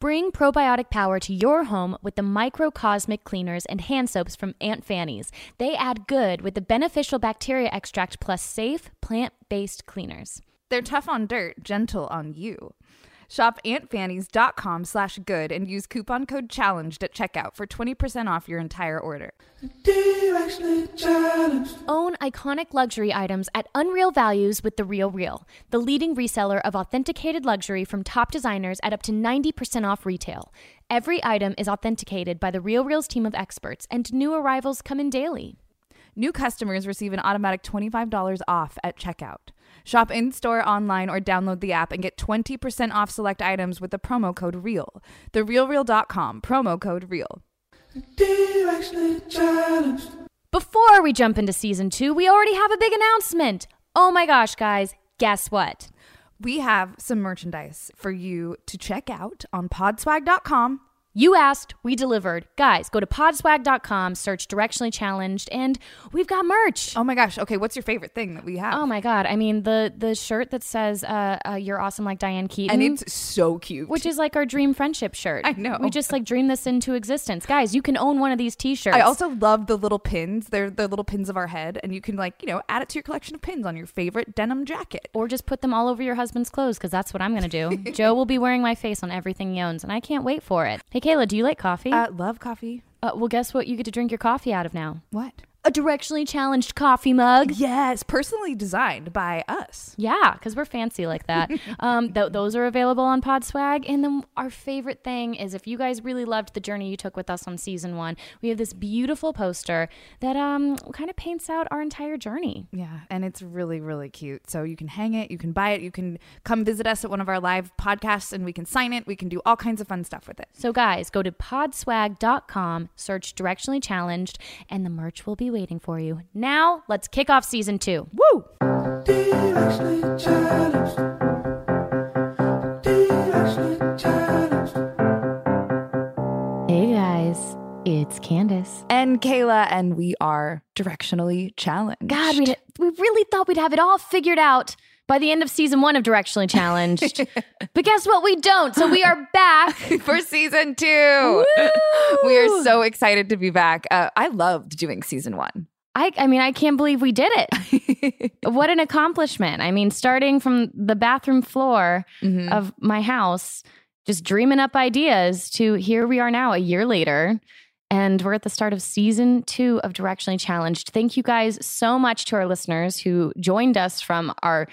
Bring probiotic power to your home with the microcosmic cleaners and hand soaps from Aunt Fannie's. They add good with the beneficial bacteria extract plus safe plant-based cleaners. They're tough on dirt, gentle on you. Shop auntfannies.com slash good and use coupon code challenged at checkout for 20% off your entire order. Own iconic luxury items at unreal values with The Real Real, the leading reseller of authenticated luxury from top designers at up to 90% off retail. Every item is authenticated by The Real Real's team of experts, and new arrivals come in daily. New customers receive an automatic $25 off at checkout. Shop in store, online, or download the app and get 20% off select items with the promo code REAL. TheRealReal.com, promo code REAL. Before we jump into season two, we already have a big announcement. Oh my gosh, guys, guess what? We have some merchandise for you to check out on podswag.com You asked, we delivered. Guys, go to podswag.com, search directionally challenged, and we've got merch. Oh my gosh. Okay, what's your favorite thing that we have? Oh my god! I mean the the shirt that says uh, uh, "You're awesome like Diane Keaton," and it's so cute. which is like our dream friendship shirt. I know. We just like dream this into existence, guys. You can own one of these T-shirts. I also love the little pins. They're the little pins of our head, and you can like you know add it to your collection of pins on your favorite denim jacket. or just put them all over your husband's clothes because that's what I'm gonna do. Joe will be wearing my face on everything he owns, and I can't wait for it. Hey Kayla, do you like coffee? Uh, love coffee. Uh, well, guess what? You get to drink your coffee out of now. What? A directionally challenged coffee mug. Yes, personally designed by us. Yeah, because we're fancy like that. um, th- those are available on Podswag. And then our favorite thing is if you guys really loved the journey you took with us on season one, we have this beautiful poster that um, kind of paints out our entire journey. Yeah, and it's really, really cute. So you can hang it, you can buy it, you can come visit us at one of our live podcasts and we can sign it. We can do all kinds of fun stuff with it. So, guys, go to podswag.com, search directionally challenged, and the merch will be waiting for you. Now, let's kick off season two. Woo! Hey, guys, it's Candice. And Kayla, and we are directionally challenged. God, we we really thought we'd have it all figured out by the end of season one of Directionally Challenged. but guess what? We don't. So we are back. for season two. We are so excited to be back. Uh, I loved doing season one. I, I mean, I can't believe we did it. what an accomplishment. I mean, starting from the bathroom floor Mhm. of my house, just dreaming up ideas to here we are now, a year later. And we're at the start of season two of Directionally Challenged. Thank you guys so much to our listeners who joined us from our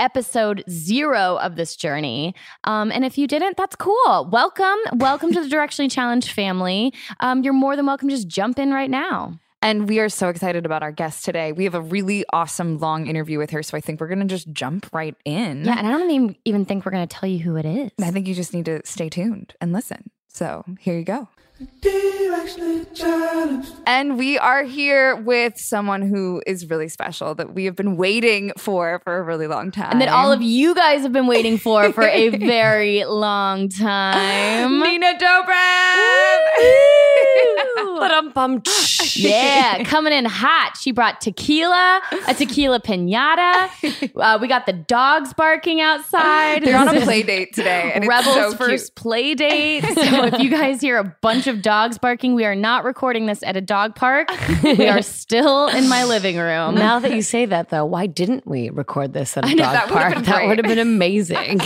episode zero of this journey. Um, and if you didn't, that's cool. Welcome. Welcome to the Directionally Challenged family. Um, you're more than welcome. to Just jump in right now. And we are so excited about our guest today. We have a really awesome long interview with her. So I think we're going to just jump right in. Yeah, and I don't even, even think we're going to tell you who it is. I think you just need to stay tuned and listen. So here you go. And we are here with someone who is really special that we have been waiting for for a really long time. and that all of you guys have been waiting for for a very long time. Nina Dobrev. Ba-dum-bum. yeah, coming in hot. She brought tequila, a tequila pinata. Uh, we got the dogs barking outside. They're on a play date today. And Rebels it's so first play date. So if you guys hear a bunch of dogs barking, we are not recording this at a dog park. We are still in my living room. Now that you say that, though, why didn't we record this at a know, dog that park? That would have been amazing.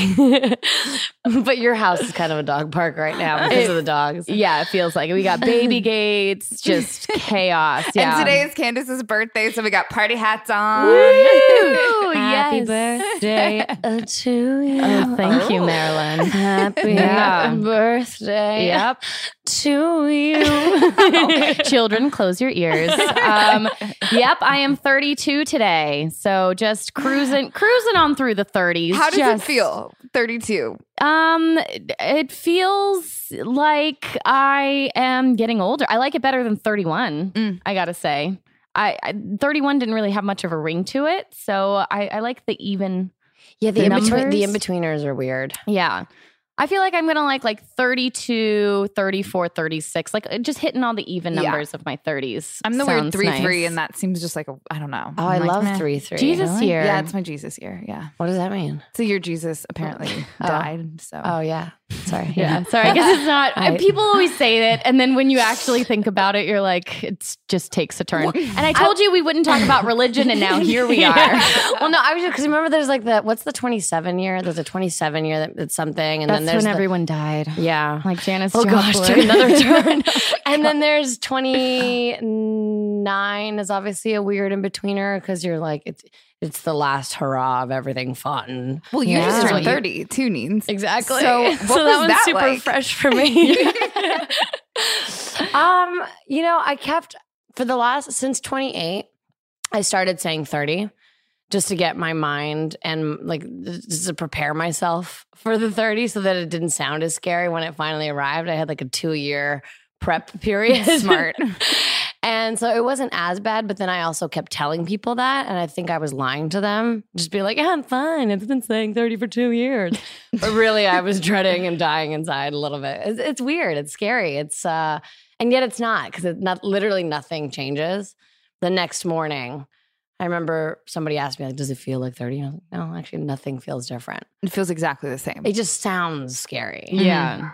but your house is kind of a dog park right now because of the dogs. Yeah, it feels like it. We got baby gates, just chaos. Yeah. And today is Candice's birthday, so we got party hats on. Woo, Happy yes. birthday to you. Oh, thank you, Oh. Marilyn. Happy Yeah. birthday Yep. to you. Children, close your ears. Um, yep, I am 32 today, so just cruising, cruising on through the 30s. How does Just- it feel? 32. Um, it feels like I am getting older. I like it better than 31. Mm. I gotta say, I, I 31 didn't really have much of a ring to it, so I, I like the even. Yeah, the The in between the in betweeners are weird. Yeah. I feel like I'm gonna like like 32, 34, 36, like uh, just hitting all the even Yeah. numbers of my 30s. I'm the weird Sounds 3 3, and that seems just like a, I don't know. Oh, I I'm like, love meh. three three. Jesus Really? year. Yeah, it's my Jesus year. Yeah. What does that mean? It's the year Jesus apparently Oh. died. So Oh yeah. Sorry. Yeah, sorry. I guess it's not. I- people always say that, and then when you actually think about it, you're like, it just takes a turn. And I told you we wouldn't talk about religion, and now here we are. well, no, I was just because remember there's like the what's the 27 year? There's a 27 year that, that's something, and That's then there's when the- everyone died. yeah. Like Janis. Oh gosh, took another turn. and then there's 29 is obviously a weird in betweener because you're like it's it's the last hurrah of everything fun. well, you Yeah. just turned you- 30, two neens. Exactly. So, what so that was one's that super like? fresh for me. um, you know, I kept for the last since 28, I started saying 30 just to get my mind and like just to prepare myself for the 30 so that it didn't sound as scary when it finally arrived. I had like a 2 year prep period. Smart. And so it wasn't as bad, but then I also kept telling people that. And I think I was lying to them. Just be like, yeah, I'm fine. It's been saying 30 for two years. but really, I was dreading and dying inside a little bit. It's, it's weird. It's scary. It's, uh, and yet it's not because it not literally nothing changes. The next morning, I remember somebody asked me, like, does it feel like 30? And I was like, no, actually, nothing feels different. It feels exactly the same. It just sounds scary Yeah.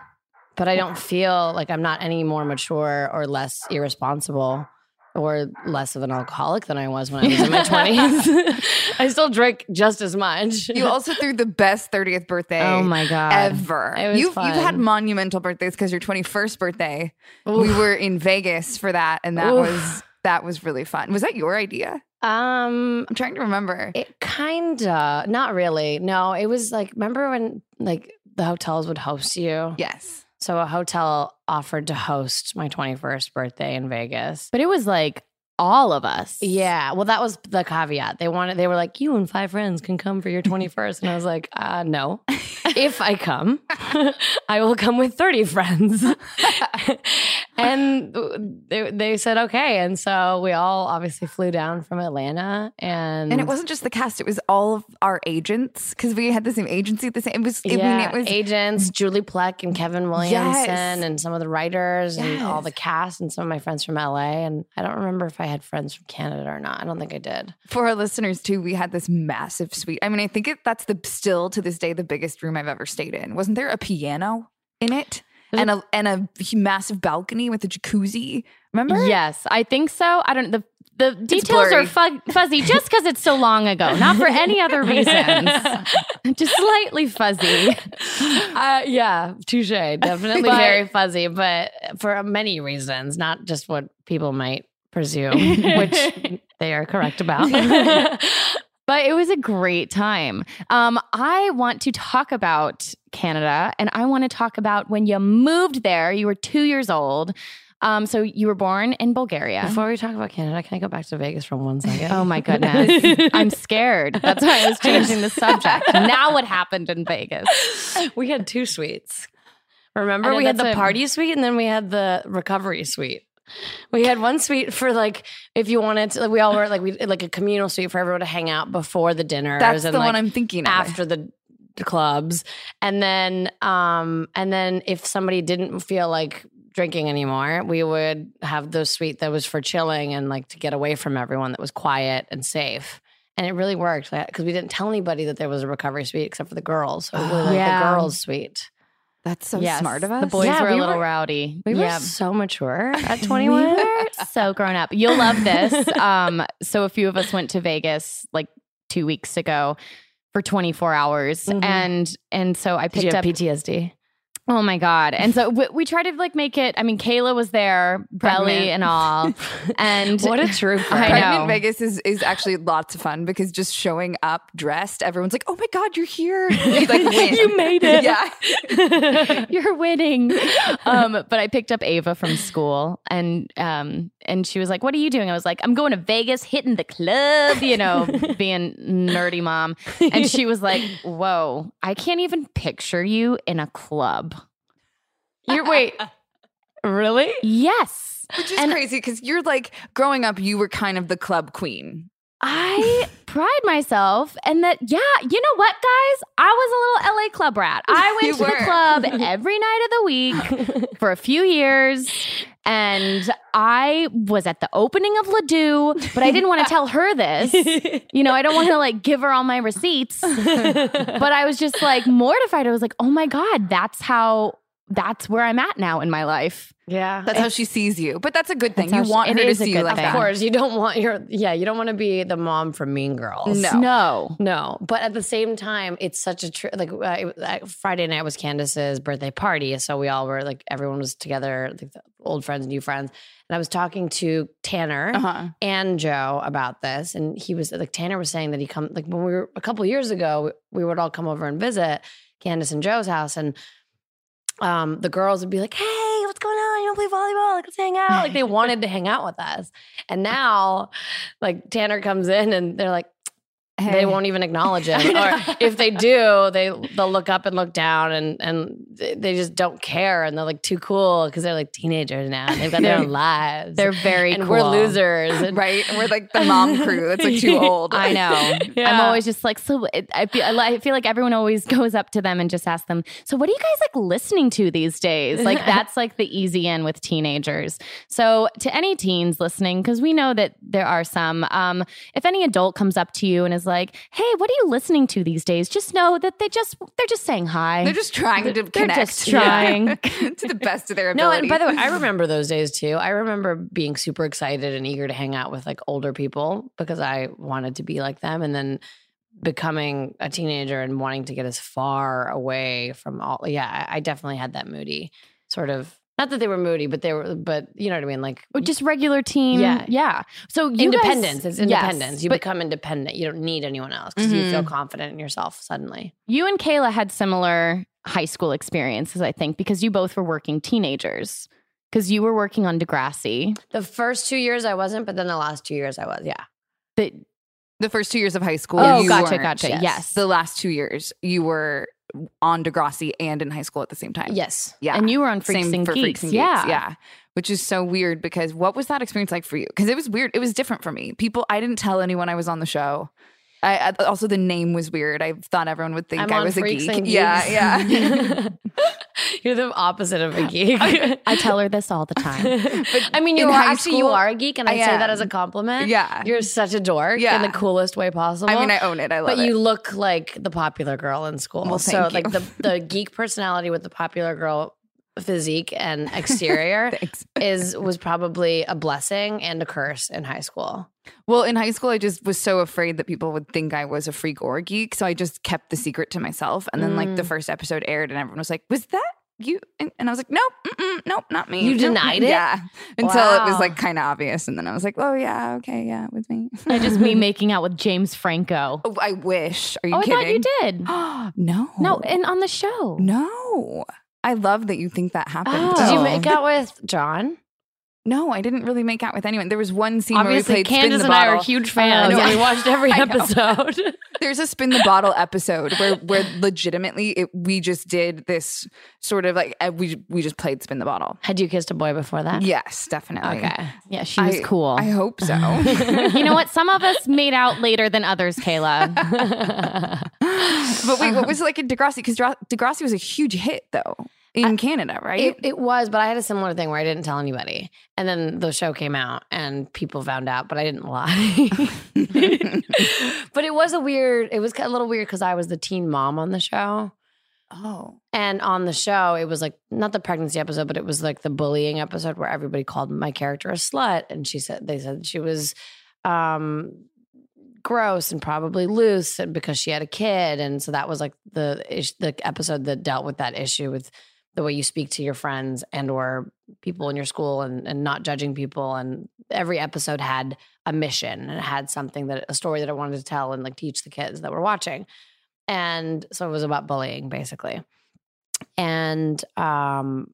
But I don't feel like I'm not any more mature or less irresponsible or less of an alcoholic than I was when I was in my 20s. I still drink just as much. You also threw the best 30th birthday Oh my god. ever. You've, you've had monumental birthdays because your 21st birthday, we were in Vegas for that, and that Oof. was that was really fun. Was that your idea? um I'm trying to remember. it kinda not really. No, it was like remember when like the hotels would host you? yes. So a hotel offered to host my 21st birthday in Vegas. But it was like all of us. Yeah, well, that was the caveat. They wanted, they were like, you and five friends can come for your 21st. And I was like, uh, no. if I come, I will come with 30 friends. And they, they said okay, and so we all obviously flew down from Atlanta, and And it wasn't just the cast; it was all of our agents because we had the same agency. At the same, it was. I yeah, mean, it was agents Julie Plec and Kevin Williamson Yes. and some of the writers and all the cast and some of my friends from LA. And I don't remember if I had friends from Canada or not. I don't think I did. for our listeners too. We had this massive suite. I mean, I think it, that's the still to this day the biggest room I've ever stayed in. Wasn't there a piano in it and a and a massive balcony with a jacuzzi? Remember? Yes, I think so. I don't. The the details are fu- fuzzy just because it's so long ago, not for any other reasons. just slightly fuzzy. Uh, yeah, touche. Definitely But- very fuzzy, but for many reasons, not just what people might presume, which they are correct about. But it was a great time. Um, I want to talk about Canada, and I want to talk about when you moved there. You were two years old. Um, so you were born in Bulgaria. Before we talk about Canada, can I go back to Vegas for one second? Oh my goodness. I'm scared. That's why I was changing the subject. Now, what happened in Vegas? we had two suites. Remember, we had the a- party suite and then we had the recovery suite. We had one suite for like if you wanted to. Like, we all were like we like a communal suite for everyone to hang out before the dinner. That's and the like, one I'm thinking of. after the the clubs, and then um and then if somebody didn't feel like drinking anymore, we would have the suite that was for chilling and like to get away from everyone that was quiet and safe. And it really worked because we didn't tell anybody that there was a recovery suite except for the girls. So it was like Yeah. the girls' suite. That's so Yes, smart of us. The boys Yeah, were a little were- rowdy. We were yeah. so mature at We 21. were so grown up. You'll love this. Um, so a few of us went to Vegas like two weeks ago for 24 hours, Mhm. and and so I picked up. PTSD? Oh my god! And so we, we tried to like make it. I mean, Kayla was there, belly and all, and what a trooper. I Pregnant know. Vegas is, is actually lots of fun because just showing up dressed, everyone's like, "Oh my god, you're here!" You like. You made it. Yeah. You're winning. Um, but I picked up Ava from school and um and she was like, What are you doing? I was like, I'm going to Vegas, hitting the club, you know, being nerdy mom. And she was like, Whoa, I can't even picture you in a club. You're wait. really? Yes. Which is And- crazy because you're like growing up, you were kind of the club queen. I pride myself and that, yeah, you know what, guys? I was a little LA club rat. I went to were. the club every night of the week for a few years. And I was at the opening of Les Deux, but I didn't want to tell her this. You know, I don't want to like give her all my receipts. But I was just like mortified. I was like, oh my God, that's how, that's where I'm at now in my life. Yeah. That's how she sees you. But that's a good thing. You she- want it her to a see you good like thing. of course, you don't want your yeah, you don't want to be the mom from Mean Girls. No. No. No, but at the same time, it's such a tr- like uh, it- uh, Friday night was Candice's birthday party, so we all were like everyone was together, like the old friends, new friends, and I was talking to Tanner Uh-huh. and Joe about this, and he was like Tanner was saying that he come like when we were a couple years ago, we would all come over and visit Candice and Joe's house, and um, the girls would be like, "Hey, what's going on? You want to play volleyball? Like, let's hang out." Like they wanted to hang out with us, and now, like Tanner comes in, and they're like. They won't even acknowledge it, or if they do, they they'll look up and look down, and and they just don't care, and they're like too cool because they're like teenagers now, and they've got their own lives. They're very and cool. we're losers, and Right? And we're like the mom crew that's like too old. I know. I'm always just like, so it, I feel, I I feel like everyone always goes up to them and just asks them, so what are you guys like listening to these days? Like that's like the easy in with teenagers. So to any teens listening, because we know that there are some, um, if any adult comes up to you and is like, hey, what are you listening to these days? Just know that they just, they're just saying hi. They're just trying to They're connect. just trying. To the best of their ability. No, and by the way, I remember those days too. I remember being super excited and eager to hang out with like older people because I wanted to be like them. And then becoming a teenager and wanting to get as far away from all. Yeah, I, I definitely had that moody sort of. Not that they were moody, but they were. But you know what I mean. Like Or just regular teen. Yeah. Yeah. So you guys- independence. it's Yes, independence. you but become independent. You don't need anyone else because you feel Mhm. confident in yourself suddenly. You and Kayla had similar high school experiences, I think, because you both were working teenagers. Because you were working on Degrassi. The first two years I wasn't, but then the last two years I was. Yeah. But the first two years of high school. Oh, you gotcha, weren't. gotcha. Yes. The last two years, you were on Degrassi and in high school at the same time. Yes. Yeah. and you were on Freaks Same and for Geeks. Freaks and yeah. Geeks. Yeah. which is so weird because what was that experience like for you? Because it was weird. It was different for me. People, I didn't tell anyone I was on the show. I, I also the name was weird. I thought everyone would think I'm I was a geek. and Yeah, yeah. You're the opposite of a geek. I tell her this all the time. But I mean, you are high actually you are a geek, and I, I say that as a compliment. Yeah. you're such a dork Yeah. in the coolest way possible. I mean, I own it. I love but it. you look like the popular girl in school. Well, so thank like the the geek personality with the popular girl physique and exterior is was probably a blessing and a curse in high school. Well, in high school, I just was so afraid that people would think I was a freak or a geek. So I just kept the secret to myself. And then, like, the Mm. first episode aired, and everyone was like, Was that you? And, and I was like, Nope, nope, not me. You Nope, denied it? Yeah. Until it was like kind of obvious. And then I was like, Oh, yeah, okay, yeah, it was me. I just me making out with James Franco. Oh, I wish. Are you oh, I thought you did. no. No, and on the show. No. I love that you think that happened. Oh. Did you make oh. out with John? No, I didn't really make out with anyone. There was one scene Obviously, where we played Candice spin the and I are huge fans. we watched every episode. There's a spin the bottle episode where where legitimately it, we just did this sort of like uh, we we just played spin the bottle. Had you kissed a boy before that? Yes, definitely. Okay. Yeah, she was I- cool. I hope so. you know what? Some of us made out later than others, Kayla. but wait, what was it like in Degrassi? Because Degrassi was a huge hit though in Canada, right? It, it was, but I had a similar thing where I didn't tell anybody. And then the show came out and people found out, but I didn't lie. but it was a weird, it was a little weird because I was the teen mom on the show. oh, And on the show, it was like not the pregnancy episode, but it was like the bullying episode where everybody called my character a slut. And she said, they said she was um, gross and probably loose and because she had a kid. And so that was like the, the episode that dealt with that issue with the way you speak to your friends and or people in your school and, and not judging people. And every episode had a mission and it had something that a story that I wanted to tell and like teach the kids that were watching. And so it was about bullying basically and um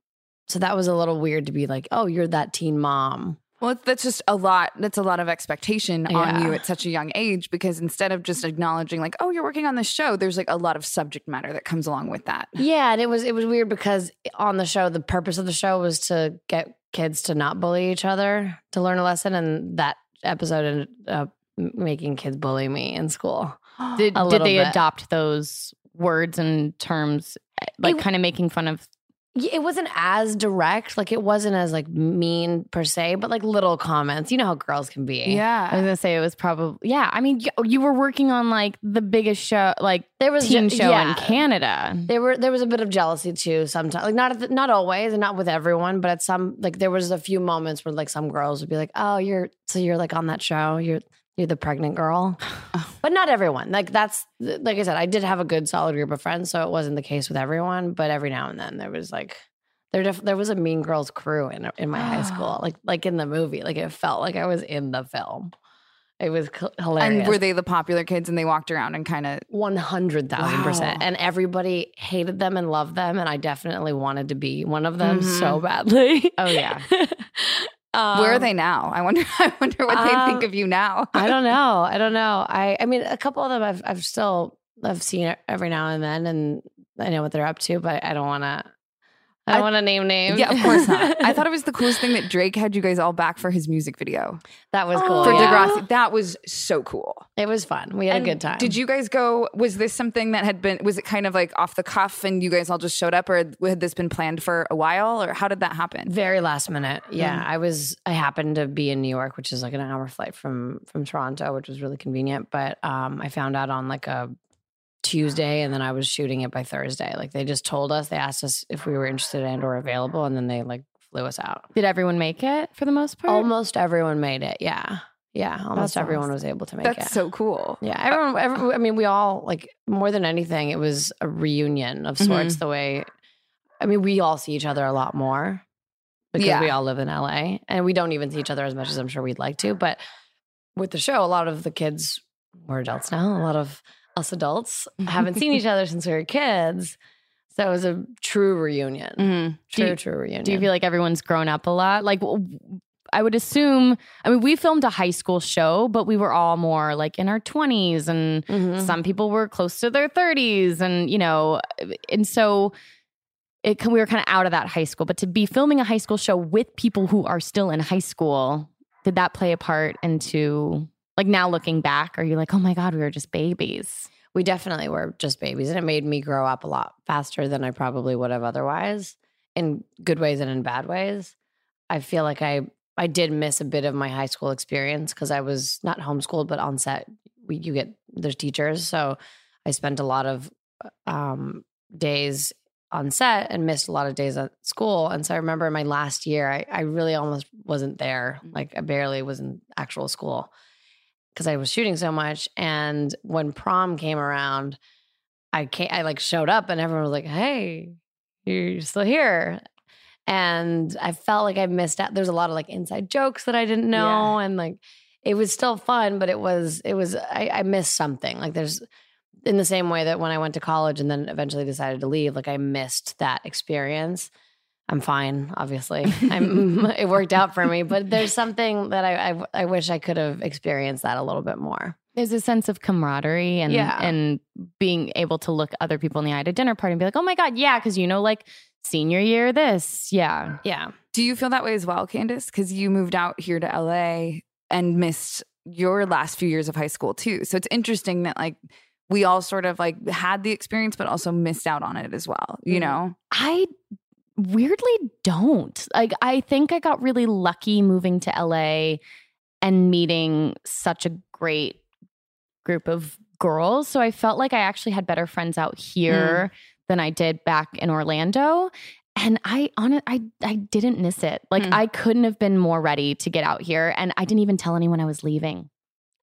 so that was a little weird to be like oh you're that teen mom well, that's just a lot. That's a lot of expectation on you at such a young age. Because instead of just acknowledging, like, oh, you're working on this show, there's like a lot of subject matter that comes along with that. yeah and it was it was weird because on the show the purpose of the show was to get kids to not bully each other to learn a lesson and that episode ended up making kids bully me in school Did, did they bit. adopt those words and terms, eh, like It- kind of making fun of? It wasn't as direct like it wasn't as like mean per se but like little comments you know how girls can be Yeah. I was gonna say it was probably yeah. I mean, you, you were working on like the biggest show, like there was teen je- show yeah. in Canada. There were there was a bit of jealousy too sometimes. Like not the, not always and not with everyone, but at some like there was a few moments where like some girls would be like, "Oh, you're so you're like on that show. You're you're the pregnant girl." but not everyone. Like that's like I said, I did have a good solid group of friends, so it wasn't the case with everyone, but every now and then there was like there def- there was a Mean Girls crew in in my high school. Like like in the movie. Like it felt like I was in the film. It was cl- hilarious. And were they the popular kids and they walked around and kind of One hundred thousand percent, Wow. and everybody hated them and loved them, and I definitely wanted to be one of them Mhm. so badly. Oh yeah. where are Um, they now? I wonder I wonder what they think um, of you now. I don't know. I don't know. I I mean, a couple of them I've I've still I've seen it every now and then, and I know what they're up to, but I don't want to. I want to name names. Yeah, of course not. I thought it was the coolest thing that Drake had you guys all back for his music video that was cool. for yeah. Degrassi. That was so cool. It was fun. We had And a good time. Did you guys go? Was this something that had been? Was it kind of like off the cuff, and you guys all just showed up, or had this been planned for a while, or how did that happen? Very last minute. Yeah, Mm. I was. I happened to be in New York, which is like an hour flight from from Toronto, which was really convenient. But um, I found out on like a Tuesday, and then I was shooting it by Thursday. Like they just told us, they asked us if we were interested and or available, and then they like flew us out. Did everyone make it for the most part? Almost everyone made it. Yeah, yeah. Almost That's everyone awesome. was able to make That's it. so cool. Yeah, everyone, every, I mean, we all like more than anything, it was a reunion of sorts. Mm-hmm. The way, I mean, we all see each other a lot more because Yeah. we all live in LA, and we don't even see each other as much as I'm sure we'd like to. But with the show, a lot of the kids we're adults now. A lot of us adults haven't seen each other since we were kids, so it was a true reunion. Mhm. True, you- true reunion. Do you feel like everyone's grown up a lot? Like, I would assume. I mean, we filmed a high school show, but we were all more like in our twenties, and Mhm. some people were close to their thirties, and you know, and so it we were kind of out of that high school. But to be filming a high school show with people who are still in high school, did that play a part into like now looking back? Are you like, oh my god, we were just babies? We definitely were just babies, and it made me grow up a lot faster than I probably would have otherwise, in good ways and in bad ways. I feel like I I did miss a bit of my high school experience because I was not homeschooled, but on set. We, you get there's teachers, so I spent a lot of um, days on set and missed a lot of days at school. And so I remember in my last year, I, I really almost wasn't there. Like I barely was in actual school because I was shooting so much. And when prom came around, I came, I like showed up and everyone was like, "Hey, you're still here." And I felt like I missed out. There's a lot of like inside jokes that I didn't know, and like it was still fun, but it was it was I, I missed something. Like there's in the same way that when I went to college and then eventually decided to leave, like I missed that experience. I'm fine, obviously. I'm it worked out for me, but there's something that I, I I wish I could have experienced that a little bit more. There's a sense of camaraderie and Yeah. and being able to look other people in the eye at a dinner party and be like, oh my god, yeah, because you know, like senior year, this, yeah, Yeah. Do you feel that way as well, Candice? Because you moved out here to LA and missed your last few years of high school too. So it's interesting that like we all sort of like had the experience, but also missed out on it as well. You Mhm. know? I weirdly don't. Like, I think I got really lucky moving to LA and meeting such a great group of girls. So I felt like I actually had better friends out here than I did back in Orlando. And I on it, I I didn't miss it. Like Hmm. I couldn't have been more ready to get out here. And I didn't even tell anyone I was leaving.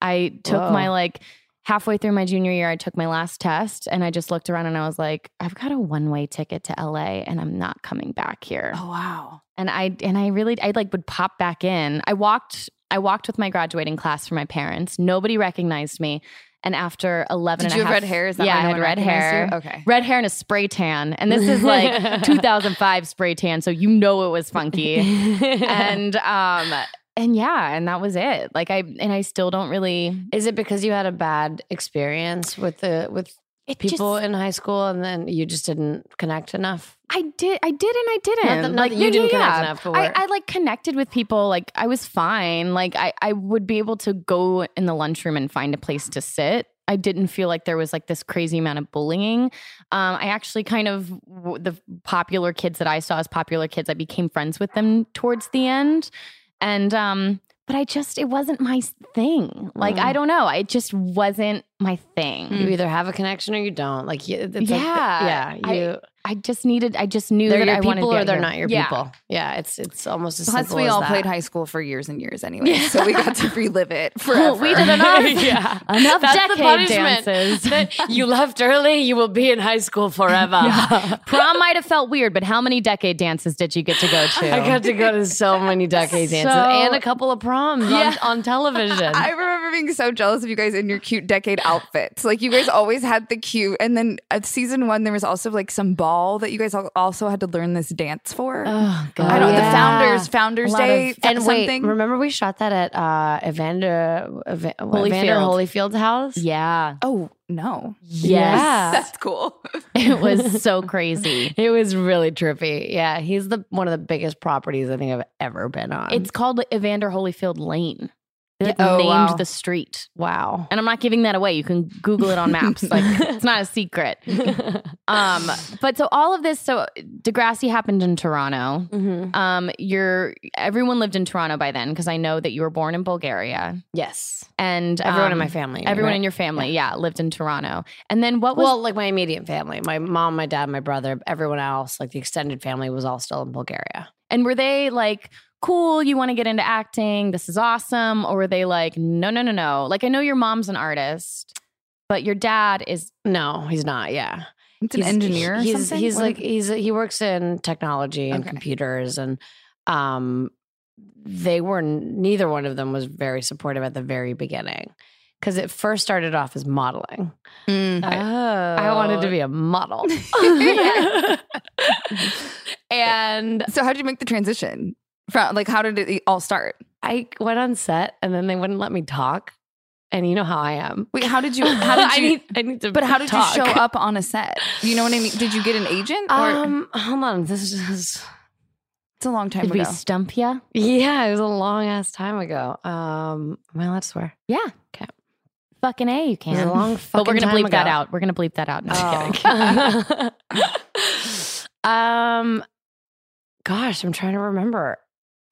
I took Whoa. my like halfway through my junior year, I took my last test and I just looked around and I was like, I've got a one way ticket to LA and I'm not coming back here. Oh wow. And I and I really I like would pop back in. I walked I walked with my graduating class for my parents. Nobody recognized me. And after 11 Did and a you have half- red hair? Is that yeah, I had red hair. you? Okay. Red hair and a spray tan. And this is like 2005 spray tan. So you know it was funky. and um and yeah, and that was it. Like I and I still don't really Is it because you had a bad experience with the with it people just- in high school and then you just didn't connect enough? I did I did and I didn't. Not that- not that you didn't connect enough, I, I like connected with people. Like I was fine. Like I, I would be able to go in the lunchroom and find a place to sit. I didn't feel like there was like this crazy amount of bullying. Um, I actually kind of w- the popular kids that I saw as popular kids, I became friends with them towards the end, and um, but I just it wasn't my thing. Like Mm. I don't know, it just wasn't my thing. You either have a connection or you don't. Like, you- it's like- Yeah. yeah. I- You, I just needed. I just knew they're that your I wanted people or they're here. not your Yeah. people. Yeah, it's it's almost as Plus, simple we as all that. played high school for years and years anyway, so we got to relive it forever. we did enough. yeah. Enough That's the decade punishment. dances. That you left early, you will be in high school forever. Prom might have felt weird, but how many decade dances did you get to go to? I got to go to so many decade dances So- and a couple of proms Yeah. on, on television. I remember being so jealous of you guys in your cute decade outfits. Like you guys always had the cute, and then at season one there was also like some ball that you guys also had to learn this dance for. oh god, I don't. yeah. The founders Founders Day of- and wait, something. remember we shot that at uh, Evander, Eva- Holyfield. Evander Holyfield's house? Yeah, oh no, yes, that's cool. it was so crazy. It was really trippy. Yeah, he's the one of the biggest properties I think I've ever been on. It's called Evander Holyfield Lane. Like, Yeah. Oh, named wow. the street. wow. And I'm not giving that away. You can Google it on maps. Like it's not a secret. Um, but so all of this, so Degrassi happened in Toronto. Mhm. Um, you're everyone lived in Toronto by then because I know that you were born in Bulgaria Yes, and everyone in um, my family. everyone right? in your family, yeah. lived in Toronto. And then what was well, like my immediate family, my mom, my dad, my brother, everyone else, like the extended family, was all still in Bulgaria. and were they like cool? You want to get into acting? This is awesome, or were they like no, no, no, no? Like I know your mom's an artist, but your dad is No, he's not. Yeah, It's an He's- engineer. Or He's something? he's What like he's he works in technology and Okay. computers, and um, they were neither one of them was very supportive at the very beginning because it first started off as modeling. Mm. I- oh, I wanted to be a model. and So how did you make the transition? From like how did it all start? I went on set and then they wouldn't let me talk. and you know how I am. Wait, how did you? How did I you? need, I need to. but how did talk. you show up on a set? You know what I mean? Did you get an agent? Or Um, hold on. This is it's a long time Did ago. we stump you? yeah, it was a long ass time ago. Um, am I allowed to swear? Yeah. Okay. Fucking A, you It was can. a long but we're gonna bleep that out. We're gonna bleep that out. No, I'm kidding. Oh. um, gosh, I'm trying to remember.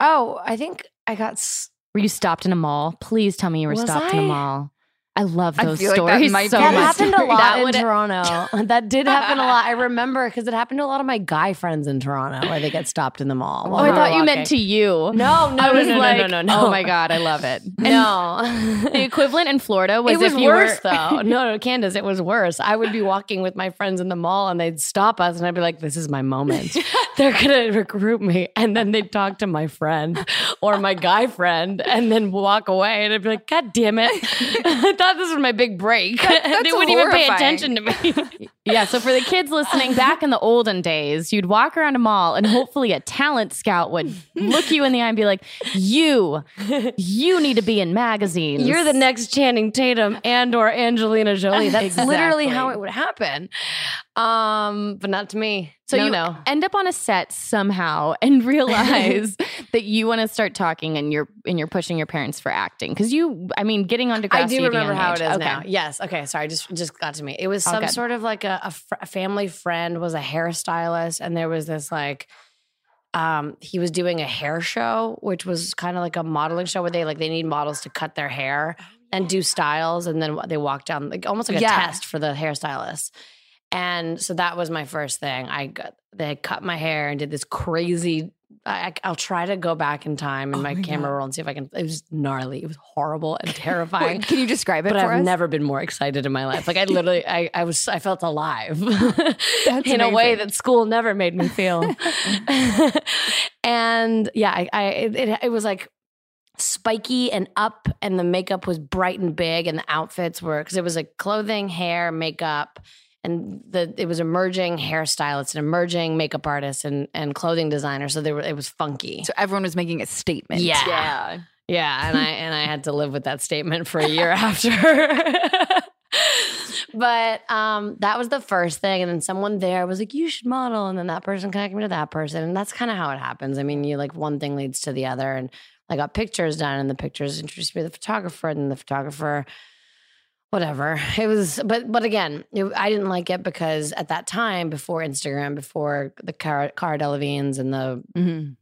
Oh, I think I got. s- Were you stopped in a mall? Please tell me you were Was stopped in a mall. I love I those feel like that stories might so be That my much. happened a lot That in Toronto. That did happen a lot. I remember because it happened to a lot of my guy friends in Toronto where they get stopped in the mall. Oh, I thought were you meant to you. No, no, I no, was no, no, like, no, oh no, no. Oh my god, I love it. And No. the equivalent in Florida was it was if you worse were, though. No, no, Candice, it was worse. I would be walking with my friends in the mall and they'd stop us and I'd be like, this is my moment. They're going to recruit me. And then they'd talk to my friend or my guy friend and then walk away. And I'd be like, God damn it. I thought this was my big break. they wouldn't even pay attention to me. Yeah, so for the kids listening, back in the olden days, you'd walk around a mall and hopefully a talent scout would look you in the eye and be like, "You, you need to be in magazines. You're the next Channing Tatum and or Angelina Jolie. That's literally how it would happen. Um, but not to me. So no, you no. end up on a set somehow and realize that you want to start talking and you're and you're pushing your parents for acting because you, I mean, getting on Degrassi. I do remember how age. it is Okay. now. Yes. Okay. Sorry. Just just got to me. It was some sort of like a, a, fr- a family friend was a hairstylist, and there was this like. Um, he was doing a hair show, which was kind of like a modeling show where they like they need models to cut their hair and do styles, and then they walk down like almost like a Yeah. test for the hairstylist. And so that was my first thing. I got they cut my hair and did this crazy. I, I'll try to go back in time in Oh my, my camera God. roll and see if I can. It was gnarly. It was horrible and terrifying Wait, can you describe it but I've us? never been more excited in my life. Like I literally, I, I was, I felt alive in a way that school never made me feel. and yeah, I, I it, it, it was like spiky and up, and the makeup was bright and big, and the outfits were because it was like clothing, hair, makeup. And the it was emerging hairstylist, an emerging makeup artist, and and clothing designer. So they were it was funky. So everyone was making a statement. Yeah. Yeah. Yeah, and I and I had to live with that statement for a year after. but um, that was the first thing, and then someone there was like, "You should model," and then that person connected me to that person, and that's kind of how it happens. I mean, you like one thing leads to the other, and I got pictures done, and the pictures introduced me to the photographer, and the photographer. Whatever it was, but but again, it, I didn't like it because at that time, before Instagram, before the Cara, Cara Delevingnes and the Mhm.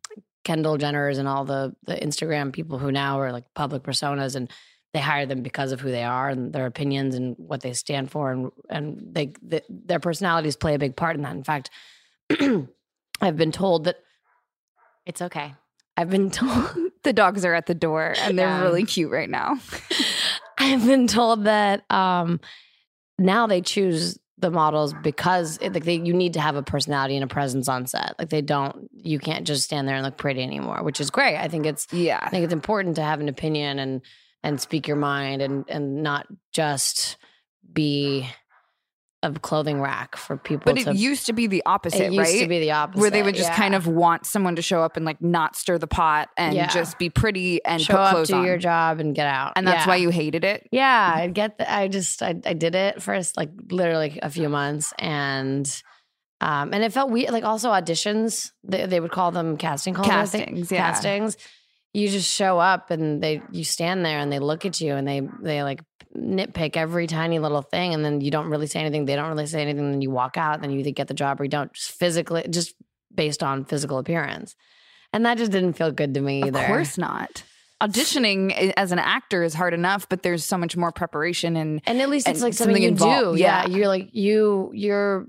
Kendall Jenners and all the the Instagram people who now are like public personas and they hire them because of who they are and their opinions and what they stand for and and they th their personalities play a big part in that. In fact, I've been told that It's okay. I've been told The dogs are at the door and they're Yeah. really cute right now. I've been told that um now they choose the models because it, like they you need to have a personality and a presence on set. Like they don't you can't just stand there and look pretty anymore, which is great. I think it's Yeah. I think it's important to have an opinion and and speak your mind and and not just be a clothing rack for people. But to, it used to be the opposite, it used right? to be the opposite, Where they would just yeah. kind of want someone to show up and like not stir the pot and Yeah. just be pretty and show up, do on. your job, and get out. and that's Yeah. why you hated it. Yeah, I get that. I just I, I did it first, like literally a few months, and um, and it felt weird. Like also auditions, they, they would call them casting calls. Castings, yeah. castings. You just show up and they you stand there and they look at you and they they like nitpick every tiny little thing and then you don't really say anything. They don't really say anything. Then you walk out. And then you either get the job or you don't. Just physically, just based on physical appearance, and that just didn't feel good to me either. Of course not. Auditioning as an actor is hard enough, but there's so much more preparation and and at least it's and like something, something you involved. do. Yeah. Yeah. you're like you you're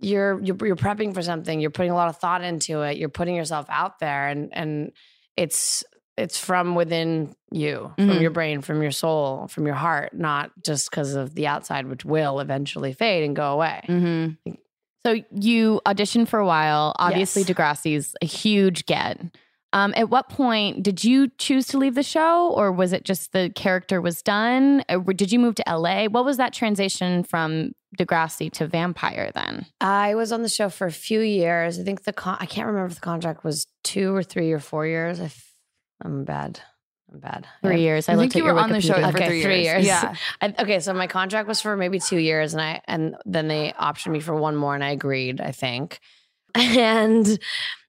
you're you're you're prepping for something. You're putting a lot of thought into it. You're putting yourself out there, and and it's it's from within you, from Mhm. your brain, from your soul, from your heart, not just because of the outside, which will eventually fade and go away. Mm-hmm. So you auditioned for a while. Obviously, Yes. Degrassi's a huge get. Um, at what point did you choose to leave the show, or was it just the character was done? Or did you move to LA? What was that transition from Degrassi to Vampire then? I was on the show for a few years. I think the con- I can't remember if the contract was two or three or four years. If I'm bad, I'm bad. Three years. I, I looked think at you were your on the show for okay, three years. Yeah. I, okay, so my contract was for maybe two years, and I and then they optioned me for one more, and I agreed. I think, and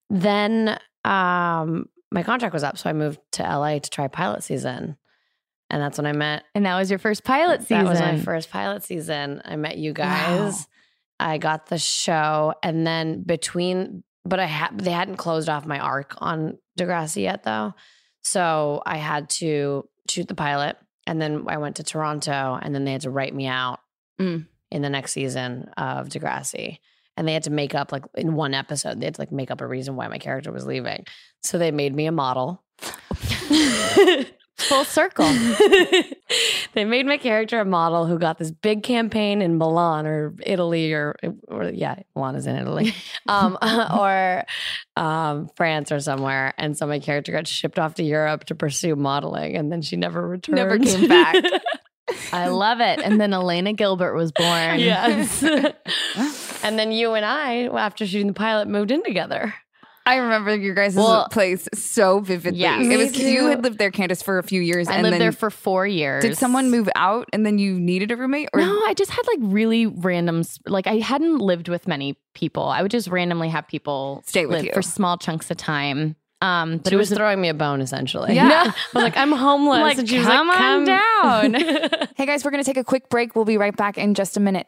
then um, my contract was up, so I moved to LA to try pilot season, and that's when I met. And that was your first pilot season. That was my first pilot season. I met you guys. Wow. I got the show, and then between, but I had they hadn't closed off my arc on Degrassi yet, though. So I had to shoot the pilot, and then I went to Toronto, and then they had to write me out Mm. in the next season of Degrassi. And they had to make up like in one episode, they had to like make up a reason why my character was leaving. So they made me a model. Full circle. they made my character a model who got this big campaign in Milan or Italy or, or yeah, Milan is in Italy, um, or um, France or somewhere. And so my character got shipped off to Europe to pursue modeling, and then she never returned. Never came back. I love it. And then Elena Gilbert was born. yes. and then you and I, after shooting the pilot, moved in together. I remember your guys' Well, place so vividly. yes. it was was 'cause you had lived there, Candice, for a few years. I and lived then there for four years. Did someone move out and then you needed a roommate? Or no, I just had like really random, like I hadn't lived with many people. I would just randomly have people Stay with live you. for small chunks of time. Um, but She it was was, throwing me a bone, essentially. Yeah. I was like, I'm homeless. Like, and she was come like, on come down. Hey guys, we're going to take a quick break. We'll be right back in just a minute.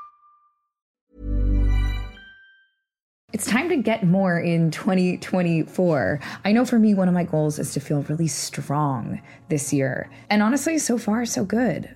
It's time to get more in 2024. I know for me, one of my goals is to feel really strong this year. And honestly, so far, so good.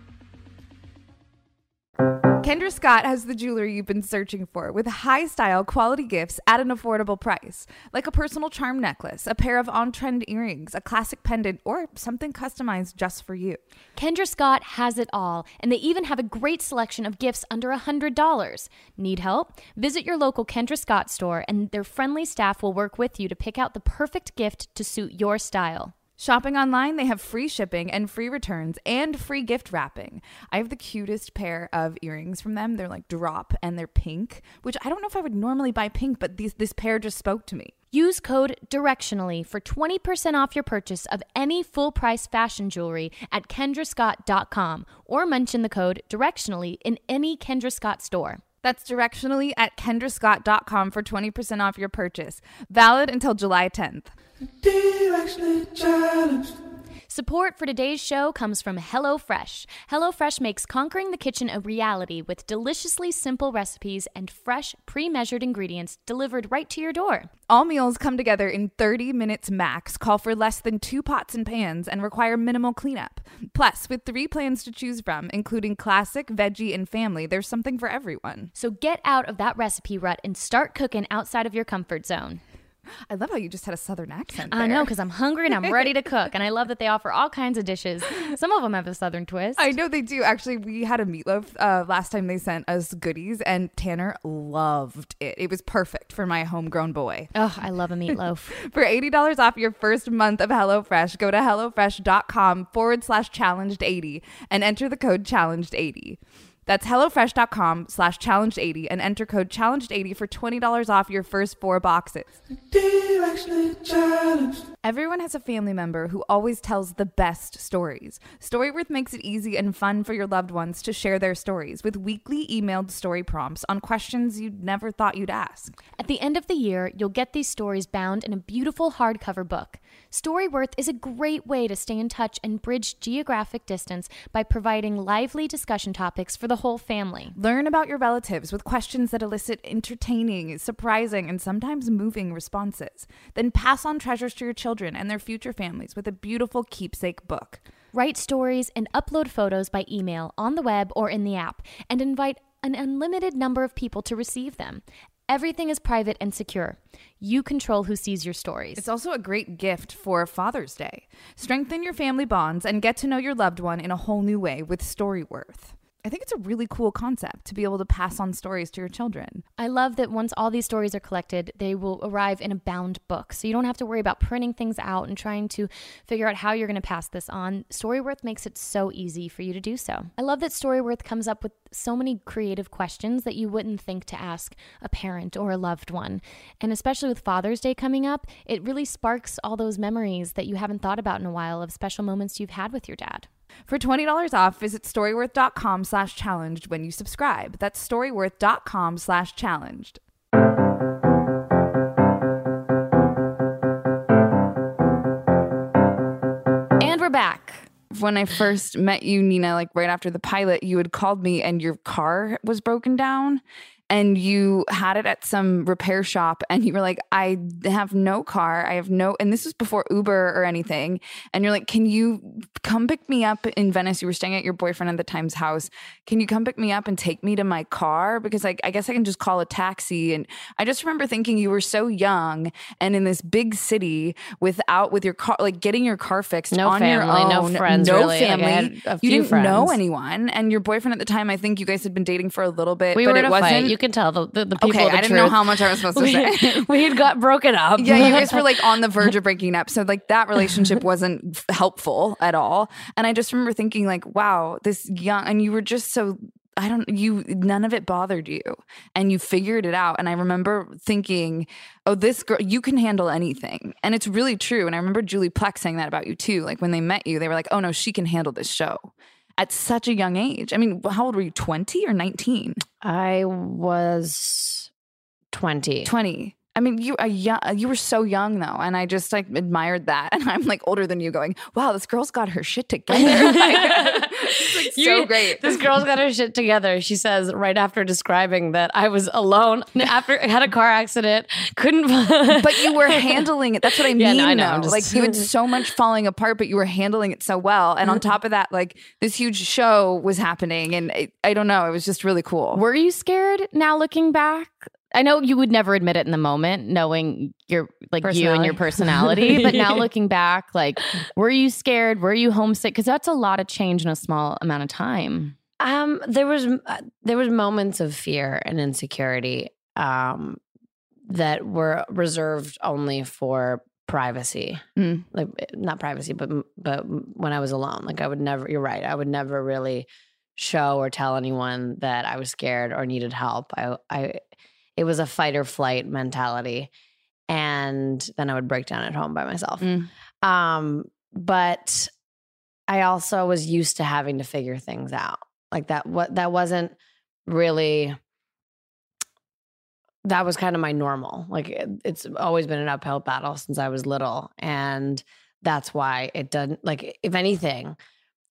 Kendra Scott has the jewelry you've been searching for with high style, quality gifts at an affordable price. Like a personal charm necklace, a pair of on trend earrings, a classic pendant, or something customized just for you. Kendra Scott has it all, and they even have a great selection of gifts under $100. Need help? Visit your local Kendra Scott store, and their friendly staff will work with you to pick out the perfect gift to suit your style. Shopping online, they have free shipping and free returns and free gift wrapping. I have the cutest pair of earrings from them. They're like drop and they're pink, which I don't know if I would normally buy pink, but these, this pair just spoke to me. Use code directionally for 20% off your purchase of any full price fashion jewelry at kendrascott.com or mention the code directionally in any Kendra Scott store. That's directionally at kendrascott.com for 20% off your purchase. Valid until July 10th. Support for today's show comes from HelloFresh. HelloFresh makes conquering the kitchen a reality with deliciously simple recipes and fresh, pre measured ingredients delivered right to your door. All meals come together in 30 minutes max, call for less than two pots and pans, and require minimal cleanup. Plus, with three plans to choose from, including classic, veggie, and family, there's something for everyone. So get out of that recipe rut and start cooking outside of your comfort zone. I love how you just had a southern accent. I know because I'm hungry and I'm ready to cook, and I love that they offer all kinds of dishes. Some of them have a southern twist. I know they do. Actually, we had a meatloaf uh, last time they sent us goodies, and Tanner loved it. It was perfect for my homegrown boy. Oh, I love a meatloaf. for eighty dollars off your first month of HelloFresh, go to hellofresh.com forward slash challenged eighty and enter the code challenged eighty. That's HelloFresh.com slash challenged80 and enter code challenged80 for $20 off your first four boxes. Everyone has a family member who always tells the best stories. Storyworth makes it easy and fun for your loved ones to share their stories with weekly emailed story prompts on questions you'd never thought you'd ask. At the end of the year, you'll get these stories bound in a beautiful hardcover book. Storyworth is a great way to stay in touch and bridge geographic distance by providing lively discussion topics for the whole family. Learn about your relatives with questions that elicit entertaining, surprising, and sometimes moving responses. Then pass on treasures to your children and their future families with a beautiful keepsake book. Write stories and upload photos by email, on the web, or in the app, and invite an unlimited number of people to receive them. Everything is private and secure. You control who sees your stories. It's also a great gift for Father's Day. Strengthen your family bonds and get to know your loved one in a whole new way with Storyworth. I think it's a really cool concept to be able to pass on stories to your children. I love that once all these stories are collected, they will arrive in a bound book. So you don't have to worry about printing things out and trying to figure out how you're going to pass this on. Storyworth makes it so easy for you to do so. I love that Storyworth comes up with so many creative questions that you wouldn't think to ask a parent or a loved one. And especially with Father's Day coming up, it really sparks all those memories that you haven't thought about in a while of special moments you've had with your dad. For $20 off, visit storyworth.com slash challenged when you subscribe. That's storyworth.com slash challenged. And we're back. When I first met you, Nina, like right after the pilot, you had called me and your car was broken down and you had it at some repair shop and you were like i have no car. I have no and this was before uber or anything. And you're like can you come pick me up in venice? You were staying at your boyfriend at the time's house. Can you come pick me up and take me to my car? Because I, I guess i can just call a taxi. And i just remember thinking you were so young and in this big city without with your car like getting your car fixed no on family, your own no friends no really. family. Like you didn't friends. know anyone. And your boyfriend at the time i think you guys had been dating for a little bit We but were it in a wasn't fight. You can tell the, the, the people. Okay, the I didn't know how much I was supposed to we, say. we had got broken up. Yeah, you guys were like on the verge of breaking up. So like that relationship wasn't helpful at all. And I just remember thinking like, wow, this young and you were just so I don't you none of it bothered you and you figured it out and I remember thinking, "Oh, this girl you can handle anything." And it's really true and I remember Julie Plec saying that about you too. Like when they met you, they were like, "Oh no, she can handle this show." At such a young age. I mean, how old were you? 20 or 19? I was 20. 20. I mean, you are young, you were so young though, and I just like admired that. And I'm like older than you, going, "Wow, this girl's got her shit together." it's like so You- great. This girl's got her shit together. She says right after describing that I was alone after I had a car accident, couldn't. but you were handling it. That's what I mean. Yeah, no, I know. though. Just- Like you had so much falling apart, but you were handling it so well. And on mm-hmm. top of that, like this huge show was happening, and it, I don't know, it was just really cool. Were you scared now looking back? I know you would never admit it in the moment, knowing your like you and your personality. but now looking back, like, were you scared? Were you homesick? Because that's a lot of change in a small amount of time. Um, there was uh, there was moments of fear and insecurity um, that were reserved only for privacy, Mm. like eh, not privacy, but but when I was alone, like I would never. You're right. I would never really show or tell anyone that I was scared or needed help. I I it was a fight or flight mentality, and then I would break down at home by myself. Mm. Um, but I also was used to having to figure things out. Like that what that wasn't really that was kind of my normal. Like it, it's always been an uphill battle since I was little and that's why it doesn't like if anything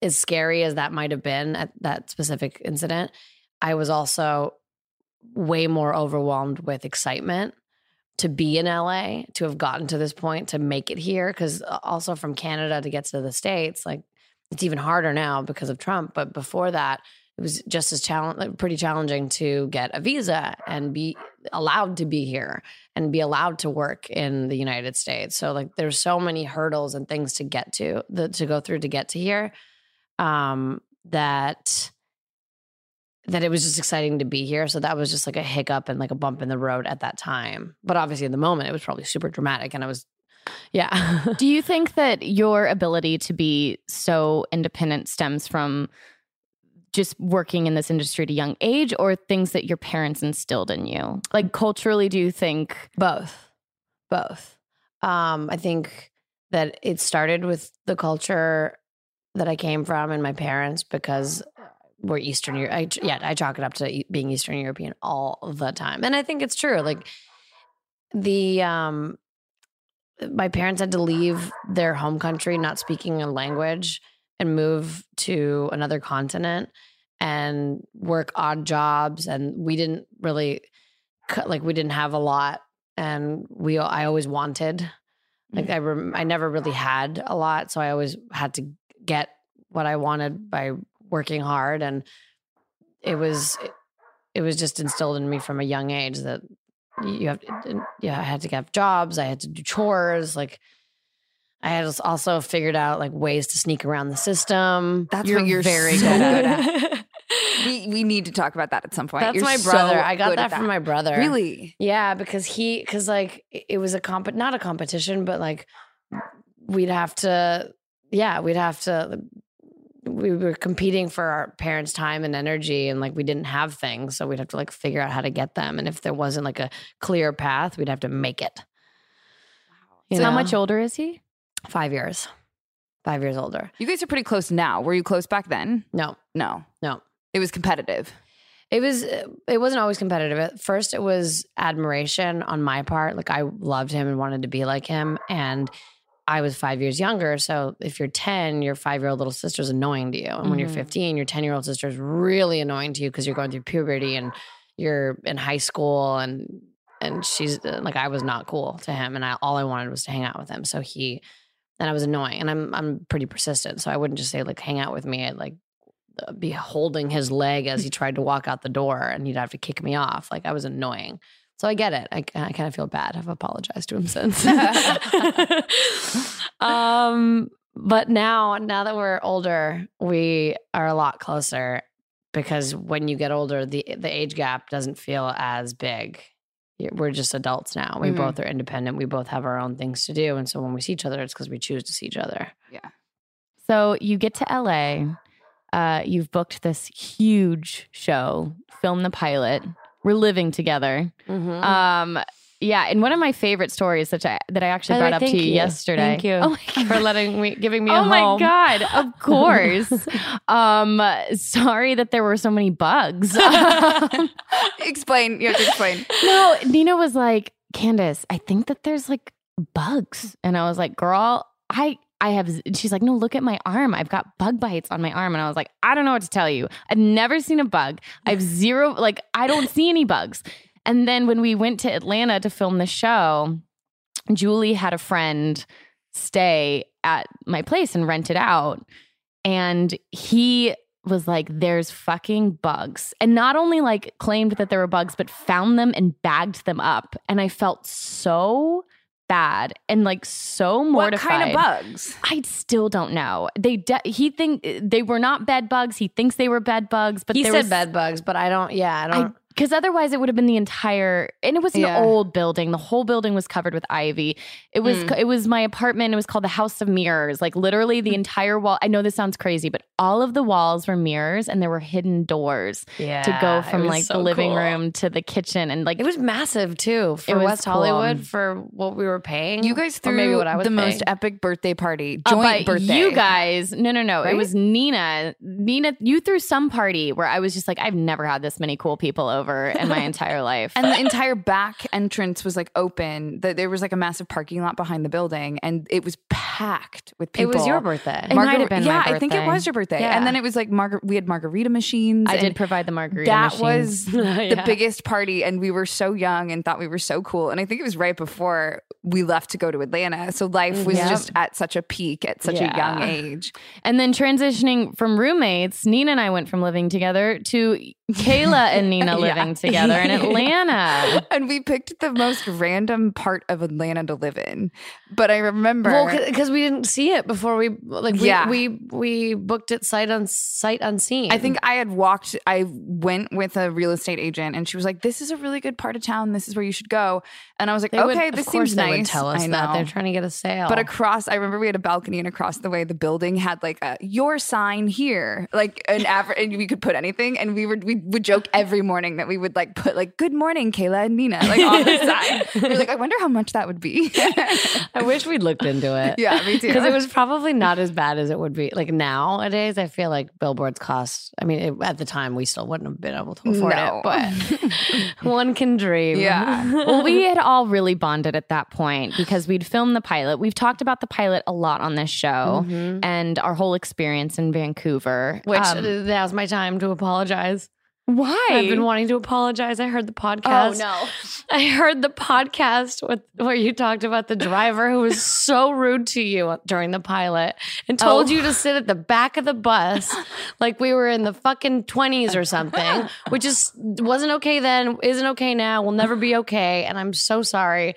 as scary as that might have been at that specific incident, I was also way more overwhelmed with excitement to be in LA, to have gotten to this point, to make it here. Cause also from Canada to get to the States, like it's even harder now because of Trump. But before that, it was just as challenge, pretty challenging to get a visa and be allowed to be here and be allowed to work in the United States. So like there's so many hurdles and things to get to, the, to go through to get to here, um, that that it was just exciting to be here. So that was just like a hiccup and like a bump in the road at that time. But obviously, in the moment, it was probably super dramatic, and I was, yeah. Do you think that your ability to be so independent stems from just working in this industry at a young age or things that your parents instilled in you? Like culturally, do you think both? Both. Um, I think that it started with the culture that I came from and my parents because we're Eastern Europe. I, yeah, I chalk it up to being Eastern European all the time, and I think it's true. Like the um, my parents had to leave their home country, not speaking a language, and move to another continent and work odd jobs, and we didn't really cut like we didn't have a lot, and we I always wanted. Like I rem- I never really had a lot, so I always had to get what I wanted by working hard and it was it was just instilled in me from a young age that you have yeah I had to have jobs I had to do chores like I had also figured out like ways to sneak around the system. That's what you're very so good at we we need to talk about that at some point. that's You're my so brother. I got that at from my brother. Really? yeah because he because like it it was a comp not a competition but like we'd have to yeah we'd have to we were competing for our parents' time and energy, and like we didn't have things, so we'd have to like figure out how to get them. And if there wasn't like a clear path, we'd have to make it. You so how much older is he? Five years. Five years older. You guys are pretty close now. Were you close back then? No, No. no. It was competitive. It was. Uh, it wasn't always competitive. At first, it was admiration on my part. Like I loved him and wanted to be like him, and I was five years younger. So if you're 10, your five year old little sister is annoying to you. And when you're Mhm. 15, your 10 year old sister is really annoying to you because you're going through puberty and you're in high school and and she's uh, like I was not cool to him and I all I wanted was to hang out with him. So he and I was annoying and I'm I'm pretty persistent. So I wouldn't just say like hang out with me. I'd like uh, be holding his leg as he tried to walk out the door and he'd have to kick me off. Like I was annoying. So I get it. I, I kind of feel bad. I've apologized to him since. um, but now, now that we're older, we are a lot closer because when you get older, the the age gap doesn't feel as big. We're just adults now. We Mhm. both are independent. We both have our own things to do, and so when we see each other, it's because we choose to see each other. Yeah. So you get to LA. Uh, you've booked this huge show, film the pilot. We're living together. Mm-hmm. Um, Yeah, and one of my favorite stories that I that I actually brought up to you, you. yesterday. Thank you Oh for letting me, giving me a Oh my home. god! Of course. um, sorry that there were so many bugs. explain. You have to explain. no, Nina was like, Candice, I think that there's like bugs, and I was like, girl, I. I have, she's like, no, look at my arm. I've got bug bites on my arm. And I was like, I don't know what to tell you. I've never seen a bug. I have zero, like, I don't see any bugs. And then when we went to Atlanta to film the show, Julie had a friend stay at my place and rent it out. And he was like, there's fucking bugs. And not only like claimed that there were bugs, but found them and bagged them up. And I felt so bad and like so mortified. What kind of bugs? I still don't know. They de- he think they were not bed bugs. He thinks they were bed bugs, but he said was, bed bugs, but I don't. Yeah, I don't. Because otherwise it would have been the entire and it was an Yeah. old building the whole building was covered with ivy it was Mm. it was my apartment it was called the house of mirrors like literally the entire wall i know this sounds crazy but all of the walls were mirrors and there were hidden doors yeah, to go from like so the living cool. room to the kitchen and like It was massive too for It was West cool. Hollywood for what we were paying. You guys threw maybe what I was the most epic birthday party, Uh, joint but birthday. You guys, no, no, no. It was Nina. Nina, you threw some party where I was just like, I've never had this many cool people over in my entire life. and the entire back entrance was like open. The- There was like a massive parking lot behind the building, and it was packed with people. It was your birthday. It might have been yeah, I think it was your birthday. Yeah. And then it was like margar- we had margarita machines. I did provide the margarita. That machines. was the Yeah. biggest party, and we were so young and thought we were so cool. And I think it was right before we left to go to Atlanta. So life was Yep. just at such a peak at such a young age. And then transitioning from roommates, Nina and I went from living together to Kayla and Nina Yeah. Together in Atlanta. and we picked the most random part of Atlanta to live in. But I remember Well, because we didn't see it before we like we Yeah. we we booked it sight on sight unseen. I think I had walked, I went with a real estate agent and she was like, This is a really good part of town. This is where you should go. And I was like, They Okay, of this seems they nice. would tell us I that they're trying to get a sale. But across, I remember we had a balcony, and across the way, the building had like a your sign here, like an average, and we could put anything. And we were we would joke every morning that we would like put like "Good morning, Kayla and Nina" like on the sign. we were like, I wonder how much that would be. I wish we'd looked into it. yeah, me too. Because it was probably not as bad as it would be. Like nowadays, I feel like billboards cost. I mean, it, at the time, we still wouldn't have been able to afford No. it, but one can dream. Yeah. well, we had all really bonded at that point because we'd filmed the pilot. We've talked about the pilot a lot on this show and our whole experience in Vancouver. Which Um, now's my time to apologize. Why? I've been wanting to apologize. I heard the oh, podcast. Oh no! I heard the podcast with where you talked about the driver who was so rude to you during the pilot and oh. told Oh. you to sit at the back of the bus like we were in the fucking 20s or something, which is wasn't okay then, isn't okay now, will never be okay. And I'm so sorry.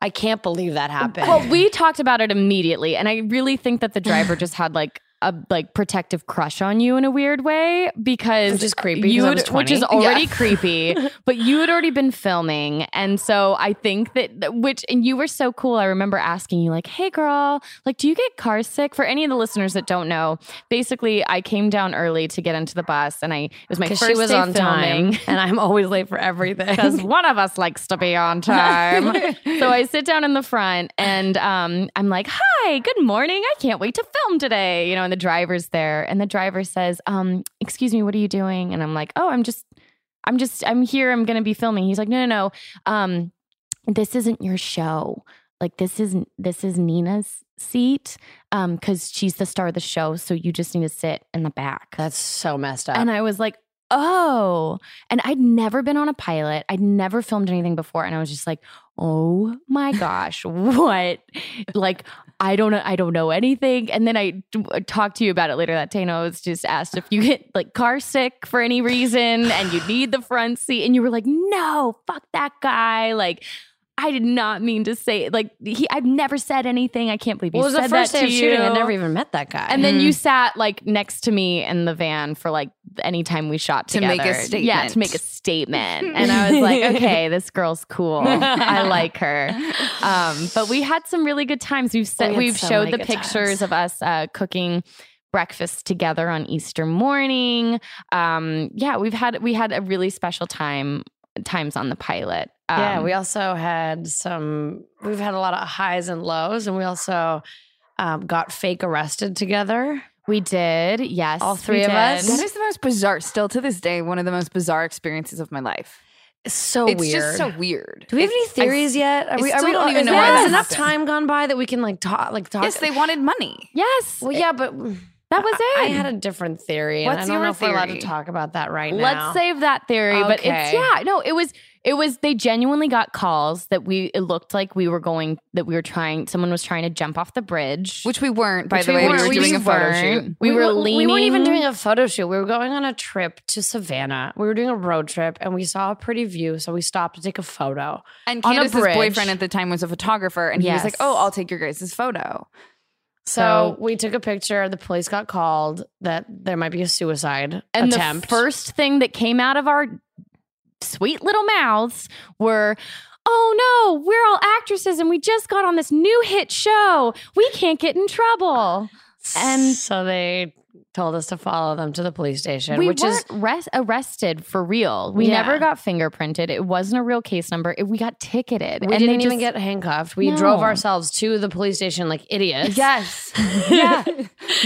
I can't believe that happened. Well, we talked about it immediately, and I really think that the driver just had like a like protective crush on you in a weird way because Which is creepy You I had- was which is already Yeah. creepy, but you had already been filming, and so I think that which and you were so cool. I remember asking you like, "Hey, girl, like, do you get car sick?" For any of the listeners that don't know, basically, I came down early to get into the bus, and I it was my first she was day on filming. time and I'm always late for everything. because one of us likes to be on time. so I sit down in the front and um, I'm like, "Hi, good morning. I can't wait to film today." You know, and the driver's there, and the driver says, um, "Excuse me, what are you doing?" And I'm like, "Oh, I'm just, I'm just, I'm here. I'm going to be filming." He's like, "No, no, no. Um, this isn't your show. Like this is this is Nina's seat um because she's the star of the show so you just need to sit in the back That's so messed up. and I was like, oh. And I'd never been on a pilot. I'd never filmed anything before. And I was just like, oh my gosh, what? Like, I don't know. I don't know anything. And then I talked to you about it later that day. And I was just asked if you get like car sick for any reason and you need the front seat. And you were like, no, fuck that guy. Like, I did not mean to say like he. I've never said anything. I can't believe you well, it was said the first that day to of shooting. I never even met that guy. And then you sat like next to me in the van for like any time we shot To together. make a statement. Yeah, statement. to make a statement. and I was like, okay, this girl's cool. I like her. Um, but we had some really good times. We've We set, had we've so showed the pictures times. of us uh, cooking breakfast together on Easter morning. Um, yeah, we've had we had a really special time times on the pilot. yeah, Um, we also had some. We've had a lot of highs and lows, and we also um, got fake arrested together. we did. Yes, All we three of did. us? That That is the most bizarre, still to this day, one of the most bizarre experiences of my life. So it's weird. just so weird. Do we have any It's- I theories yet? I still don't even is know there- why has enough time gone by that we can like talk? Like talk. Yes, they wanted money. Yes. Well, yeah, but That was I, I had a different theory, and I What's don't your know if we're allowed to talk about that right now. Let's save that theory. But it's yeah, no, it was it was they genuinely got calls that we it looked like we were going that we were trying someone was trying to jump off the bridge. Which we weren't, by Which the we way. We weren't. We doing a photo shoot. We, were weren't- leaning. We weren't even doing a photo shoot. We were going on a trip to Savannah. We were doing a road trip, and we saw a pretty view, so we stopped to take a photo. And Candice's boyfriend at the time was a photographer, and he was like, "Oh, I'll take your guys' photo." So we took a picture. The police got called that there might be a suicide and attempt. the first thing that came out of our sweet little mouths were oh no we're all actresses and we just got on this new hit show we can't get in trouble and so they told us to follow them to the police station, we which weren't is res- arrested for real we Yeah. never got fingerprinted it wasn't a real case number it, we got ticketed we and didn't even just- get handcuffed. We drove ourselves to the police station like idiots. yes yeah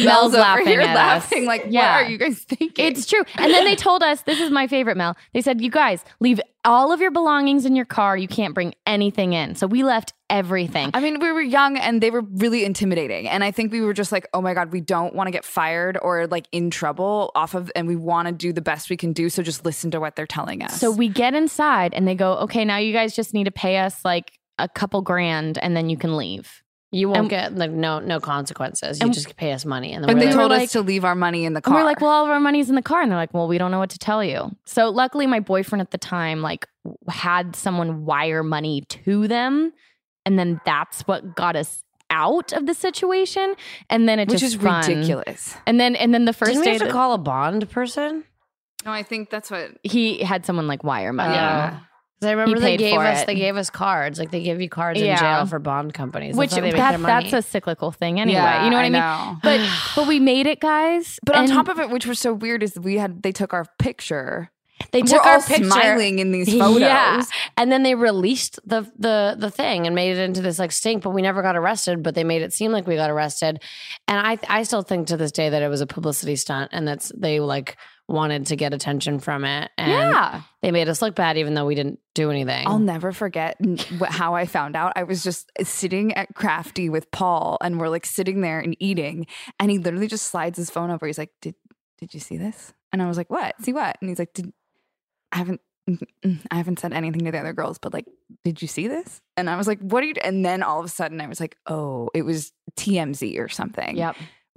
Mel's over laughing at us. laughing, like, Yeah. "What are you guys thinking?" It's true. And then they told us this is my favorite, Mel. They said, You guys, leave all of your belongings in your car. You can't bring anything in. So we left everything. I mean, we were young and they were really intimidating. And I think we were just like, oh my God, we don't want to get fired or like in trouble off of, and we want to do the best we can do. So just listen to what they're telling us. So we get inside and they go, Okay, now you guys just need to pay us like a couple grand and then you can leave. You won't And- get like no no consequences. You And- just pay us money, and then and they like, told like- us to leave our money in the And car. we're like, well, all of our money's in the car. And they're like, well, we don't know what to tell you. So luckily, my boyfriend at the time, like, had someone wire money to them. And then that's what got us out of the situation. And then it which just is fun. ridiculous. And then, and then the first Didn't we day have to that- call a bond person? No, I think that's what. he had someone like wire money. Oh. Yeah. 'Cause I remember they gave us it. they gave us cards. Like they give you cards Yeah. in jail for bond companies. Which That's how they make that, their money. that's a cyclical thing anyway. Yeah, you know what I, I mean? know. But but we made it, guys. But on top of it, which was so weird, is we had they took our picture. they We're took all our picture. smiling in these photos. Yeah. And then they released the the the thing and made it into this like stink, but we never got arrested, but they made it seem like we got arrested. And I I still think to this day that it was a publicity stunt and that's they like wanted to get attention from it. And yeah. they made us look bad even though we didn't do anything. I'll never forget how I found out. I was just sitting at Crafty with Paul, and we're like sitting there and eating, and he literally just slides his phone over. He's like, "Did did you see this?" And I was like, "What? See what?" And he's like, "Did I haven't." I haven't said anything to the other girls, but like, did you see this? And I was like, what are you? And then all of a sudden, I was like, oh, it was TMZ or something. Yep.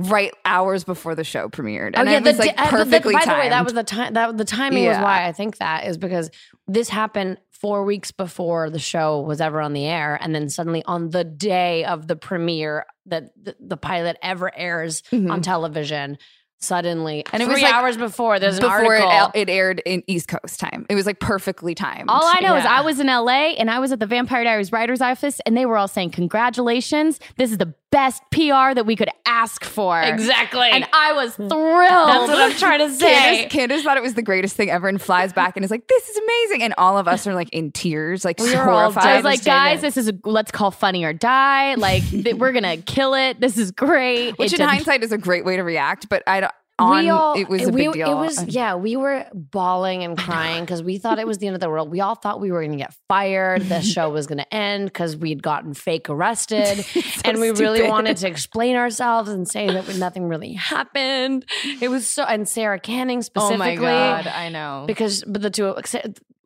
Right hours before the show premiered. Oh yeah, it was the, like uh, but the- perfectly by the way, that was the time. That the timing was why I think that is because this happened four weeks before the show was ever on the air, and then suddenly on the day of the premiere that the, the pilot ever airs Mhm. on television, suddenly And it was, like, hours before there's an before it, article. el- it aired in East Coast time. It was like perfectly timed. All I know is I was in LA and I was at the Vampire Diaries writer's office and they were all saying, Congratulations. This is the best PR that we could ask for. exactly. And I was thrilled. That's what I'm trying to say. Candice, Candice thought it was the greatest thing ever and flies back and is like, "This is amazing!" And all of us are like in tears, like We were all horrified. I was like, guys, this is a, let's call Funny or Die. Like, th- we're gonna kill it. This is great. which It in did- hindsight is a great way to react, but I don't. On, we all, it was a we- big deal. It was yeah. We were bawling and crying because we thought it was the end of the world. We all thought we were going to get fired. The show was going to end because we'd gotten fake arrested, and we really wanted to explain ourselves and say that nothing really happened. It was so and Sara Canning specifically. Oh my God, I know. Because but the two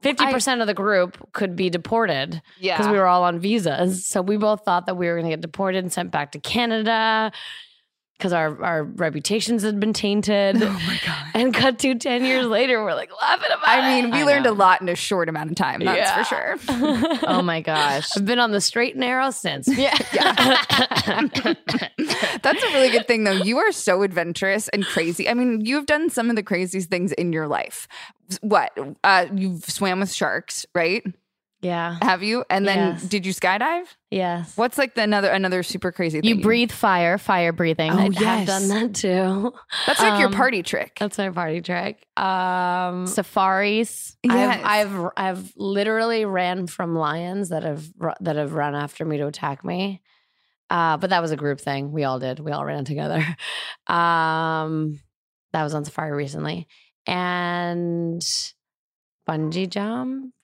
fifty percent of the group could be deported yeah. because we were all on visas. So we both thought that we were going to get deported and sent back to Canada because our, our reputations had been tainted. oh my god. And cut to 10 years later, we're like laughing about I mean, we I learned know. a lot in a short amount of time. That's Yeah. for sure. oh my gosh. I've been on the straight and narrow since. Yeah. That's a really good thing, though. You are so adventurous and crazy. I mean, you've done some of the craziest things in your life. What? Uh, you've swam with sharks, right? Yeah. Have you? And then Yes. did you skydive? Yes. What's like the another another super crazy thing? You breathe fire, fire breathing. Oh, I have yes. done that too. That's like your Um, party trick. That's my party trick. Um, Safaris. Yes. I've, I've I've literally ran from lions that have that have run after me to attack me. Uh, but that was a group thing. We all did. We all ran together. Um, that was on safari recently, and bungee jumped,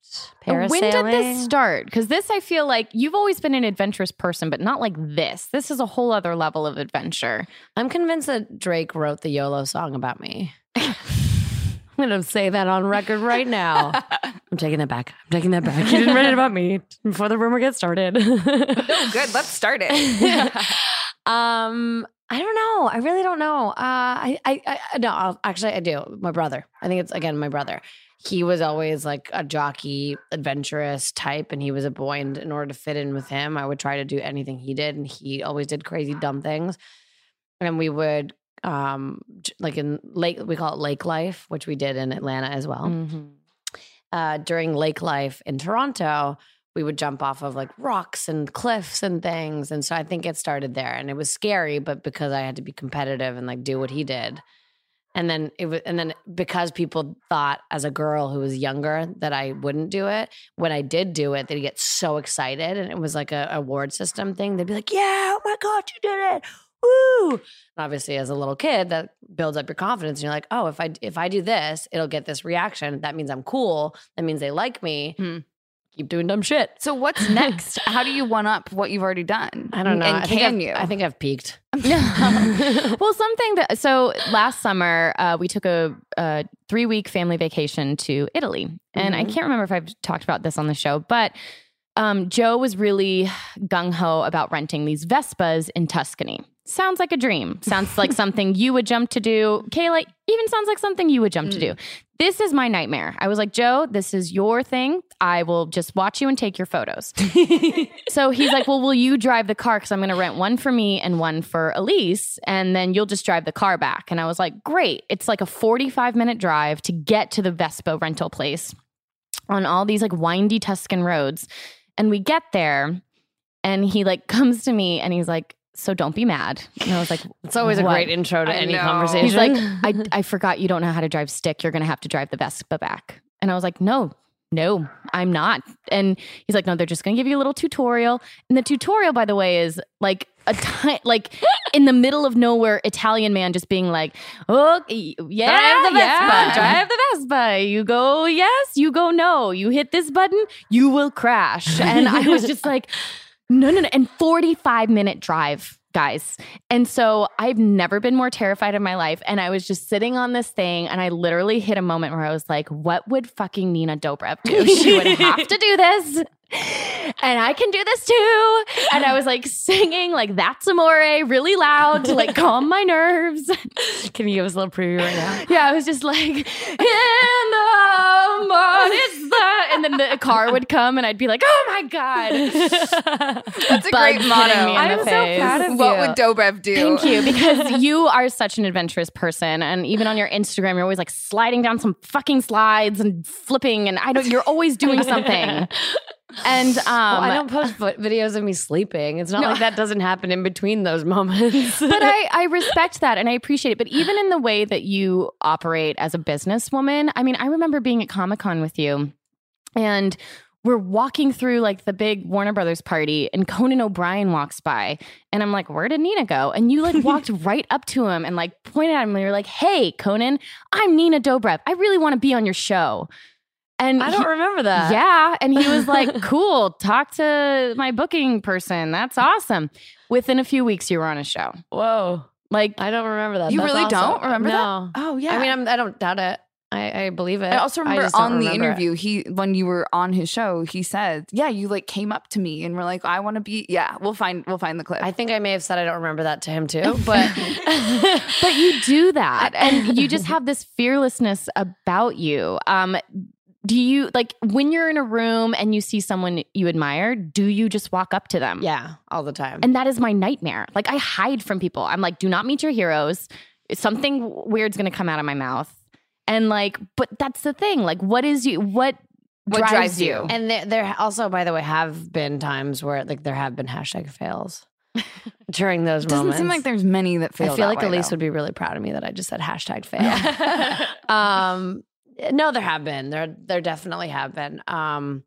parasailing. When did this start? Because this, I feel like you've always been an adventurous person, but not like this. This is a whole other level of adventure. I'm convinced that Drake wrote the YOLO song about me. I'm gonna say that on record right now. I'm taking that back. I'm taking that back. He didn't write it about me before the rumor gets started. Oh, good. Let's start it. um, I don't know. I really don't know. Uh, I, I, I no. I'll, actually, I do. My brother. I think it's again my brother. He was always like a jockey, adventurous type, and he was a boy. And in order to fit in with him, I would try to do anything he did, and he always did crazy, dumb things. And we would, um, like in lake, we call it lake life, which we did in Atlanta as well Mm-hmm. uh, during lake life in Toronto, we would jump off of like rocks and cliffs and things. And so I think it started there. And it was scary, but because I had to be competitive and like do what he did. And then it was, and then because people thought as a girl who was younger that I wouldn't do it, when I did do it, they'd get so excited. And it was like a award system thing. They'd be like, yeah, oh my God, you did it. Woo. And obviously, as a little kid, that builds up your confidence. And you're like, oh, if I if I do this, it'll get this reaction. That means I'm cool. That means they like me. Hmm. Keep doing dumb shit. So what's next? How do you one up what you've already done? I don't know. And I can you? I think I've peaked. well, something that so last summer uh, we took a, a three week family vacation to Italy, and I Mhm. can't remember if I've talked about this on the show, but um, Joe was really gung ho about renting these Vespas in Tuscany. Sounds like a dream. Sounds like something you would jump to do. Kayla even sounds like something you would jump to do. This is my nightmare. I was like, Joe, this is your thing. I will just watch you and take your photos. so he's like, Well, will you drive the car? Because I'm going to rent one for me and one for Elise. And then you'll just drive the car back. And I was like, Great. It's like a 45 minute drive to get to the Vespa rental place on all these like windy Tuscan roads. And we get there and he like comes to me and he's like, So don't be mad. And I was like, It's always a great intro to I any know. conversation. He's like, I, I forgot you don't know how to drive stick. You're going to have to drive the Vespa back. And I was like, no, no, I'm not. And he's like, no, they're just going to give you a little tutorial. And the tutorial, by the way, is like a time, like in the middle of nowhere, Italian man just being like, oh, yeah, Drive the yeah, Vespa." drive the Vespa. You go yes, you go no. You hit this button, you will crash. And I was just like, no, no, no. And 45 minute drive, guys. And so I've never been more terrified in my life. And I was just sitting on this thing and I literally hit a moment where I was like, what would fucking Nina Dobrev do? She would have to do this. And I can do this too. And I was like singing like that's amore really loud to like calm my nerves. Can you give us a little preview right now? Yeah, I was just like, in the morning, the, and then the car would come, and I'd be like, oh my god, That's a Bugs great motto. me in the I'm so face. proud of what you. would Dobrev do? Thank you, because you are such an adventurous person, and even on your Instagram, you're always like sliding down some fucking slides and flipping, and I don't. You're always doing something. And um, Well, I don't post videos of me sleeping. It's not No. like that doesn't happen in between those moments. but I, I respect that and I appreciate it. But even in the way that you operate as a businesswoman, I mean, I remember being at Comic Con with you and we're walking through like the big Warner Brothers party and Conan O'Brien walks by and I'm like, where did Nina go? And you like walked right up to him and like pointed at him and you're like, hey, Conan, I'm Nina Dobrev. I really want to be on your show. And I don't he- remember that. yeah. And he was like, cool, talk to my booking person. That's awesome. Within a few weeks, you were on a show. Whoa. Like, I don't remember that. You That's really awesome. don't remember no. that? Oh yeah. I mean, I'm, I don't doubt it. I, I believe it. I also remember don't on the remember it. interview, he when you were on his show, he said, "Yeah, you like came up to me and were like, I want to be." Yeah, we'll find we'll find the clip. I think I may have said I don't remember that to him too, but but you do that. And you just have this fearlessness about you. Um, do you like when you're in a room and you see someone you admire, do you just walk up to them? yeah, all the time. And that is my nightmare. Like I hide from people. I'm like, do not meet your heroes. Something weird's gonna come out of my mouth. And like, but that's the thing. Like, what is you what What drives you? And there, there also, by the way, have been times where like there have been hashtag fails during those moments. Doesn't seem like there's many that fail. I feel that like way, Elise though. would be really proud of me that I just said hashtag fail. um, no, there have been. There, there definitely have been. Um,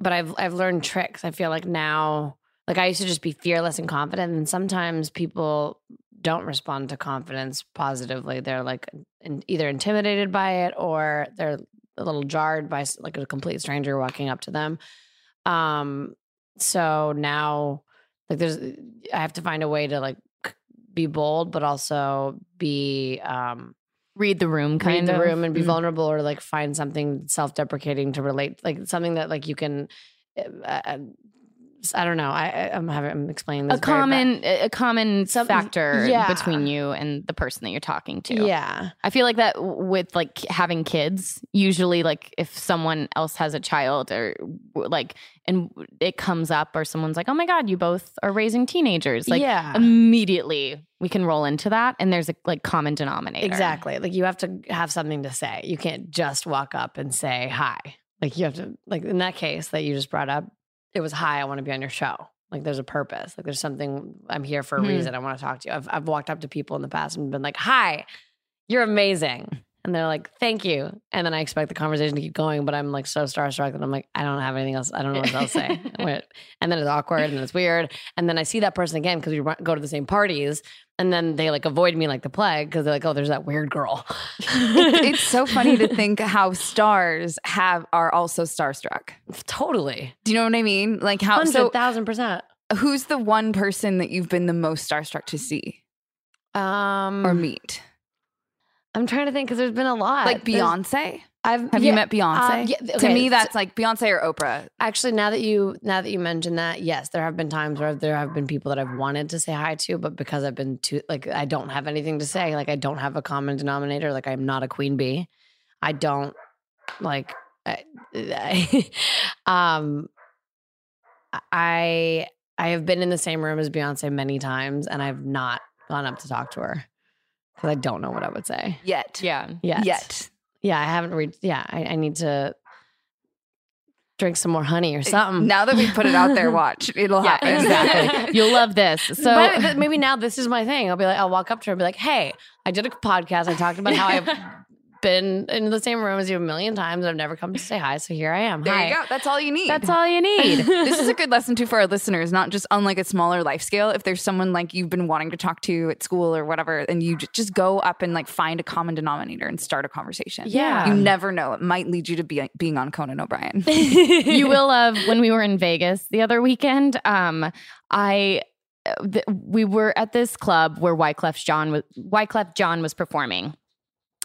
but I've I've learned tricks. I feel like now, like I used to just be fearless and confident, and sometimes people don't respond to confidence positively. They're like in, either intimidated by it or they're a little jarred by like a complete stranger walking up to them. Um, so now, like, there's I have to find a way to like be bold, but also be um Read the room, kind of. read the of. room and be Mm. vulnerable or like find something self-deprecating to relate like something that like you can uh, uh, I don't know. I, I'm having I'm explaining this a bad. common a common Some- factor yeah. between you and the person that you're talking to. Yeah. I feel like that with like having kids, usually like if someone else has a child or like and it comes up or someone's like, "Oh my god, you both are raising teenagers." Like Yeah. immediately we can roll into that and there's a like common denominator. Exactly. Like you have to have something to say. You can't just walk up and say hi. Like you have to like in that case that you just brought up, it was hi, I want to be on your show. Like there's a purpose. Like there's something I'm here for a Mhm. reason. I want to talk to you. I've I've walked up to people in the past and been like, "Hi, you're amazing." And they're like, "Thank you." And then I expect the conversation to keep going, but I'm like so starstruck that I'm like, I don't have anything else. I don't know what else to say. And then it's awkward and it's weird. And then I see that person again because we go to the same parties, and then they like avoid me like the plague because they're like, "Oh, there's that weird girl." it's so funny to think how stars have are also starstruck. Totally. Do you know what I mean? Like how so thousand percent. who's the one person that you've been the most starstruck to see Um, or meet? I'm trying to think because there's been a lot. Like There's- Beyonce? I've Have yeah, you met Beyonce? uh, yeah, To me, that's like Beyonce or Oprah. Actually, now that you now that you mentioned that, yes, there have been times where there have been people that I've wanted to say hi to, but because I've been too like I don't have anything to say, like I don't have a common denominator, like I'm not a queen bee. I don't like I, I um I I have been in the same room as Beyonce many times and I've not gone up to talk to her because I don't know what I would say. Yet. Yeah. Yet. Yet. Yeah, I haven't reached. Yeah, I, I need to drink some more honey or eh, something. Now that we put it out there, watch. It'll Yeah, happen. exactly. You'll love this. So but maybe now this is my thing. I'll be like, I'll walk up to her and be like, "Hey, I did a podcast. I talked about how I've been in the same room as you a million times. I've never come to say hi, so here I am. There hi. you go. That's all you need. that's all you need. this is a good lesson too for our listeners, not just on like a smaller life scale. If there's someone like you've been wanting to talk to at school or whatever, and you just go up and like find a common denominator and start a conversation. Yeah. You never know. It might lead you to be being on Conan O'Brien. you will love when we were in Vegas the other weekend. Um, I uh, we were at this club where Wyclef Jean was Wyclef Jean was performing,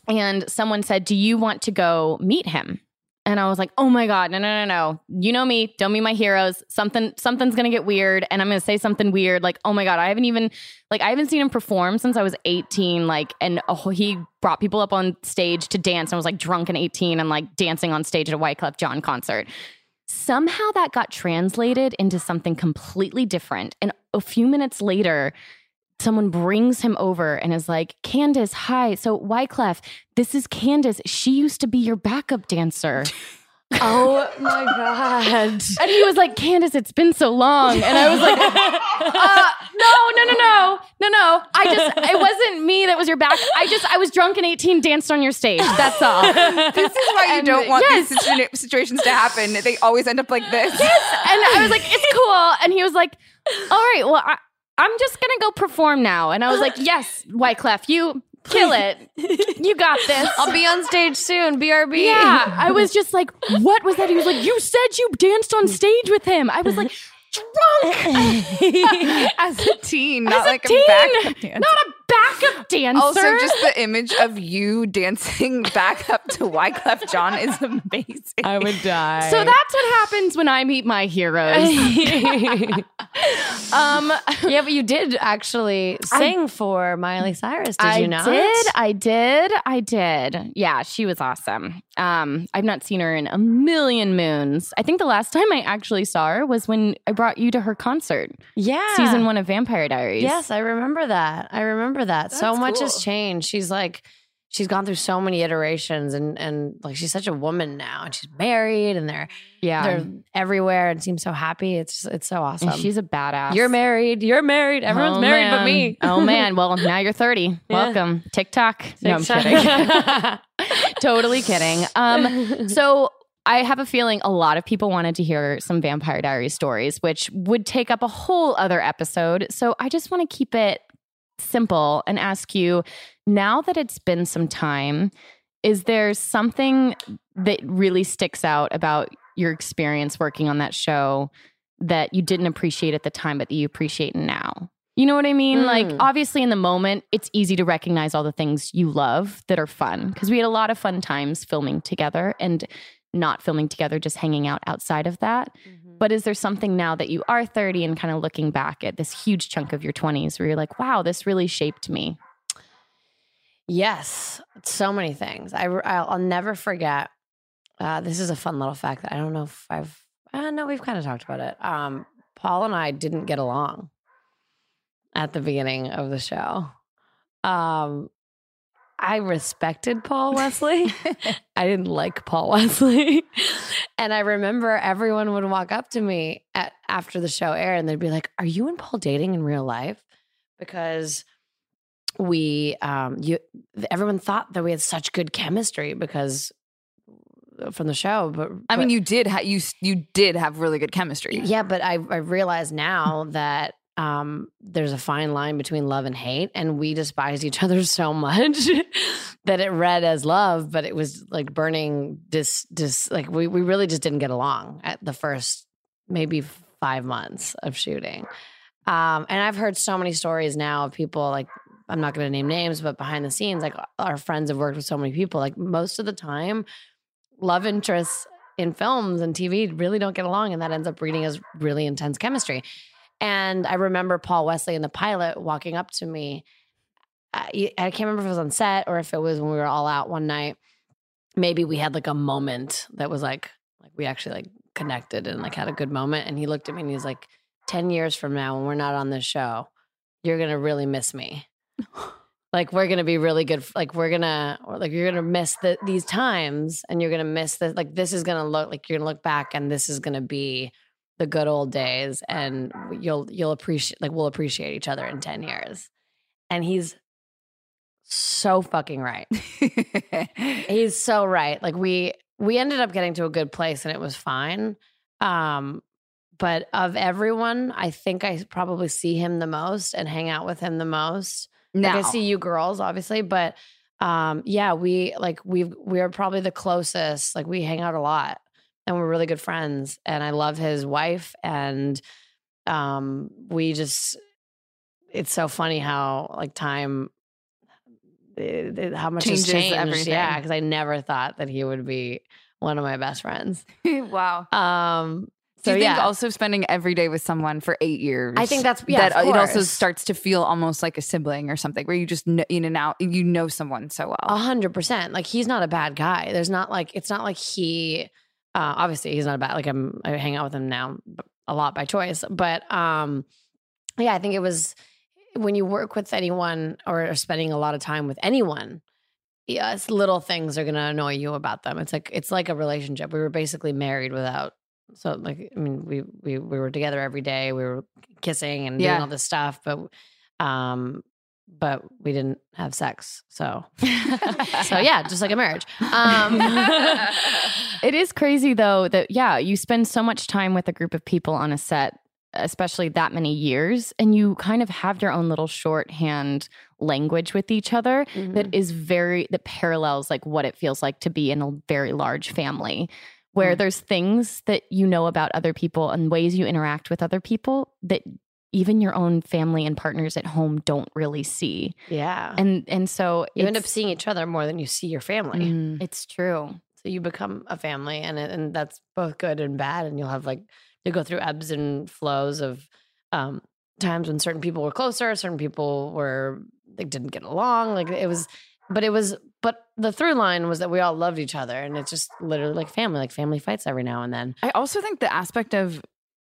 and someone said, "Do you want to go meet him?" And I was like, "Oh my god, no, no, no, no! You know me. Don't meet my heroes. Something, something's gonna get weird, and I'm gonna say something weird. Like, oh my god, I haven't even, like, I haven't seen him perform since I was 18. Like, and oh, he brought people up on stage to dance, and I was like drunk and 18 and like dancing on stage at a Wyclef Jean concert. Somehow that got translated into something completely different, and a few minutes later." Someone brings him over and is like, Candice, hi. So, Wyclef, this is Candice. She used to be your backup dancer. Oh my god! And he was like, Candice, it's been so long. And I was like, uh, no, no, no, no, no, no. I just, it wasn't me that was your back. I just, I was drunk and 18, danced on your stage. That's all. this is why you And- don't want yes. these situations to happen. They always end up like this. Yes, And I was like, it's cool. And he was like, all right, well, I, I'm just going to go perform now. And I was like, yes, Wyclef, you kill it. You got this. I'll be on stage soon. BRB. Yeah, I was just like, what was that? He was like, you said you danced on stage with him. I was like, drunk As a teen, not As a like a, teen, backup dancer. not a backup dancer. Also, just the image of you dancing back up to Wyclef Jean is amazing. I would die. so that's what happens when I meet my heroes. um, yeah, but you did actually sing for Miley Cyrus. Did I you not? I did, I did, I did. Yeah, she was awesome. Um, I've not seen her in a million moons. I think the last time I actually saw her was when I brought you to her concert, Yeah. season one of Vampire Diaries. Yes, I remember that. I remember that. so much cool. has changed. She's like, she's gone through so many iterations and and like she's such a woman now and she's married and they're Yeah. they're everywhere and seems so happy. It's it's so awesome. And she's a badass. You're married. You're married. Everyone's Oh, married but me. oh man. Well, now you're 30. Welcome. TikTok. No, I'm kidding. totally kidding. Um, so I have a feeling a lot of people wanted to hear some Vampire Diaries stories, which would take up a whole other episode. So I just want to keep it simple and ask you now that it's been some time, is there something that really sticks out about your experience working on that show that you didn't appreciate at the time, but that you appreciate now? You know what I mean? Like, Mm. obviously, in the moment, it's easy to recognize all the things you love that are fun because we had a lot of fun times filming together and not filming together, just hanging out outside of that. But is there something now that you are 30 and kind of looking back at this huge chunk of your 20s where you're like, wow, this really shaped me? Yes, so many things. I I'll, never forget. Uh, this is a fun little fact that I don't know if I've. Uh, no, we've kind of talked about it. Um, Paul and I didn't get along at the beginning of the show. Um, I respected Paul Wesley. I didn't like Paul Wesley. and I remember everyone would walk up to me at, after the show aired and they'd be like, Are you and Paul dating in real life? Because we um you everyone thought that we had such good chemistry because uh, from the show but I mean, you did ha- you you did have really good chemistry. yeah but i i realize now that um there's a fine line between love and hate and we despised each other so much that it read as love but it was like burning dis dis like we we really just didn't get along at the first maybe five months of shooting. Um and i've heard so many stories now of people like i'm not going to name names but behind the scenes like our friends have worked with so many people like most of the time love interests in films and tv really don't get along and that ends up reading as really intense chemistry and I remember Paul Wesley in the pilot walking up to me. I, I can't remember if it was on set or if it was when we were all out one night. Maybe we had like a moment that was like, like we actually like connected and like had a good moment. And he looked at me and he's like, 10 years from now, when we're not on this show, you're going to really miss me. like we're going to be really good. Like we're going to, like you're going to miss the, these times and you're going to miss the, like this is going to look like you're going to look back and this is going to be the good old days and you'll you'll appreciate like we'll appreciate each other in 10 years. And he's so fucking right. He's so right. Like we we ended up getting to a good place and it was fine um but of everyone i think i probably see him the most and hang out with him the most. Now, like i see you girls obviously but um yeah we like we've we're probably the closest like we hang out a lot and we're really good friends and i love his wife and um we just it's so funny how like time it- it- how much Changes has changed everything. yeah because i never thought that he would be one of my best friends wow. um So so you yeah think also spending every day with someone for eight years? I think that's- yeah, that it also starts to feel almost like a sibling or something, where you just know, in and out, you know someone so well. A hundred percent. Like he's not a bad guy. There's not like it's not like he. Uh, obviously, he's not a bad. Like I'm, I hang out with him now a lot by choice. But um, yeah, I think it was when you work with anyone or are spending a lot of time with anyone. Yes, little things are gonna annoy you about them. It's like it's like a relationship. We were basically married without. So like, I mean, we we we were together every day. We were kissing and doing all this stuff, but um, but we didn't have sex. So so yeah, just like a marriage. Um, it is crazy though that yeah, you spend so much time with a group of people on a set, especially that many years, and you kind of have your own little shorthand language with each other that is very that parallels like what it feels like to be in a very large family where there's things that you know about other people and ways you interact with other people that even your own family and partners at home don't really see. yeah, And and so you end up seeing each other more than you see your family. Mm. it's true. So you become a family, and and that's both good and bad. And you'll have like you go through ebbs and flows of um, times when certain people were closer, certain people were they didn't get along. Like it was, but it was. But the through line was that we all loved each other, and it's just literally like family. Like family fights every now and then. I also think the aspect of,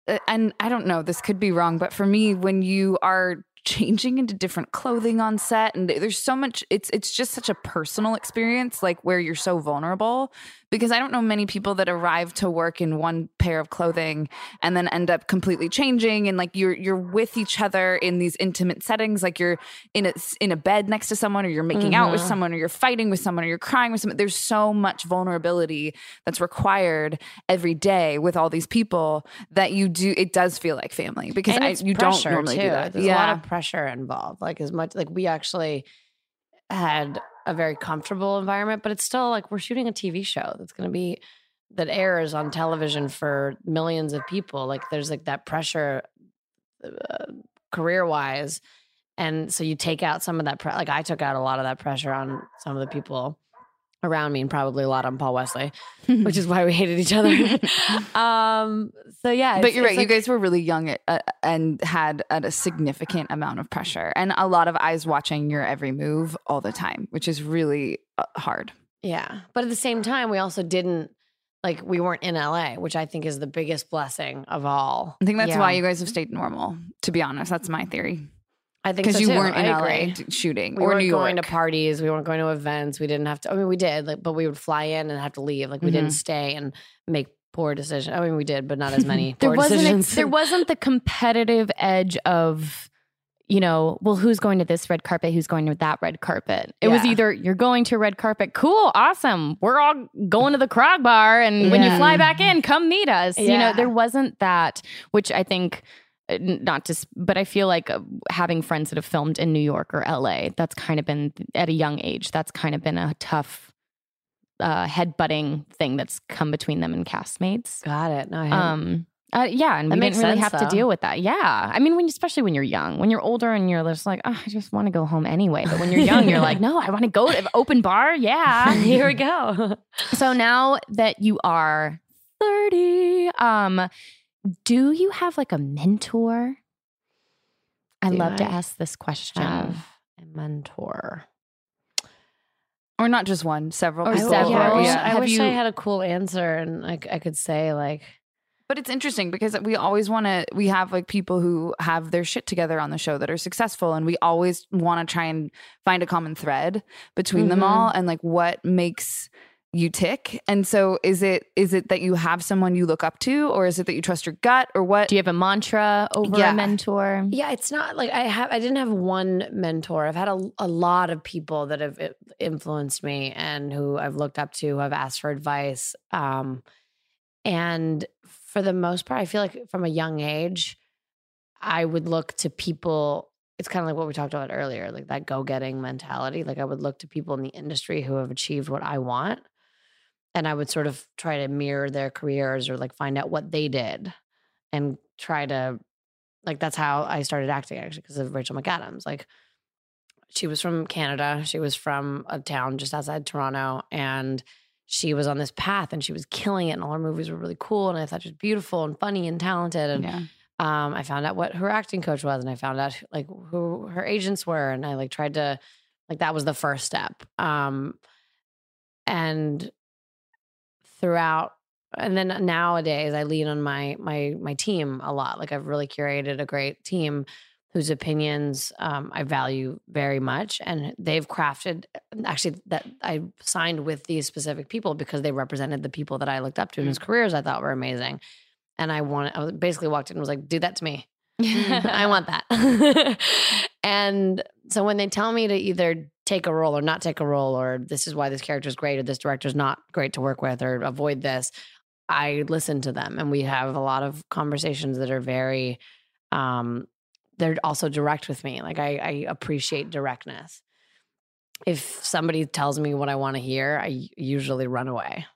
Uh, and I don't know, this could be wrong, but for me, when you are changing into different clothing on set and there's so much it's it's just such a personal experience like where you're so vulnerable because I don't know many people that arrive to work in one pair of clothing and then end up completely changing and like you're you're with each other in these intimate settings like you're in a in a bed next to someone or you're making out with Mhm. someone or you're fighting with someone or you're crying with someone there's so much vulnerability that's required every day with all these people that you do it does feel like family because I, you don't normally too. do that There's a lot of pressure involved. Like as much like we actually had a very comfortable environment, but it's still like we're shooting a TV show that's going to be that airs on television for millions of people. Like there's like that pressure uh, career wise. And so you take out some of that, pre- like I took out a lot of that pressure on some of the people around me and probably a lot on Paul Wesley, which is why we hated each other. um, so yeah, but you're right. like- you guys were really young at, uh, and had at a significant amount of pressure and a lot of eyes watching your every move all the time, which is really uh, hard. Yeah. But at the same time, we also didn't like we weren't in LA, which I think is the biggest blessing of all. I think that's Yeah. why you guys have stayed normal. To be honest, that's my theory. I think because so you too. weren't in LA shooting We or weren't going to parties. We weren't going to events. We didn't have to. I mean, we did, like, but we would fly in and have to leave. Like, we Mhm. didn't stay and make poor decisions. I mean, we did, but not as many there poor wasn't a, there wasn't the competitive edge of you know well who's going to this red carpet who's going to that red carpet it was either you're going to red carpet cool awesome we're all going to the crog bar and when you fly back in come meet us you know there wasn't that which i think not to but i feel like uh, having friends that have filmed in new york or la that's kind of been at a young age that's kind of been a tough uh headbutting thing that's come between them and castmates Got it. No, um uh, yeah, and That we didn't really sense, have to deal with that. Yeah, I mean, when especially when you're young, when you're older and you're just like, oh, I just want to go home anyway. But when you're young, you're like, no, I want to go to open bar. Yeah, Here we go. so now that you are 30, um, do you have like a mentor? I Do love to ask this question. have a mentor. or not just one, several. Or people. several. I wish, Yeah. I, Have wish you- I had a cool answer and like I could say like, But it's interesting because we always want to, we have like people who have their shit together on the show that are successful. And we always want to try and find a common thread between them Mhm. all and like what makes you tick. And so is it, is it that you have someone you look up to or is it that you trust your gut or what? Do you have a mantra over Yeah. a mentor? Yeah, it's not like I have. I didn't have one mentor. I've had a, a lot of people that have influenced me and who I've looked up to, who have asked for advice. Um, and for the most part, I feel like from a young age, I would look to people. It's kind of like what we talked about earlier, like that go-getting mentality. Like I would look to people in the industry who have achieved what I want, and I would sort of try to mirror their careers or like find out what they did, and try to like that's how I started acting actually because of Rachel McAdams. Like she was from Canada. She was from a town just outside Toronto and she was on this path and she was killing it and all her movies were really cool and I thought she was beautiful and funny and talented and Yeah. um, I found out what her acting coach was and I found out like who her agents were and I like tried to like that was the first step. Um, and throughout and then nowadays I lean on my my my team a lot. Like I've really curated a great team whose opinions um, I value very much, and they've crafted. Actually, that I signed with these specific people because they represented the people that I looked up to and whose careers I thought were amazing. And I wanted, I basically walked in and was like, "Do that to me. I want that." and so when they tell me to either take a role or not take a role, or this is why this character is great, or this director is not great to work with, or avoid this, I listen to them, and we have a lot of conversations that are very. Um, they're also direct with me. Like I, I appreciate directness. If somebody tells me what I want to hear, I usually run away.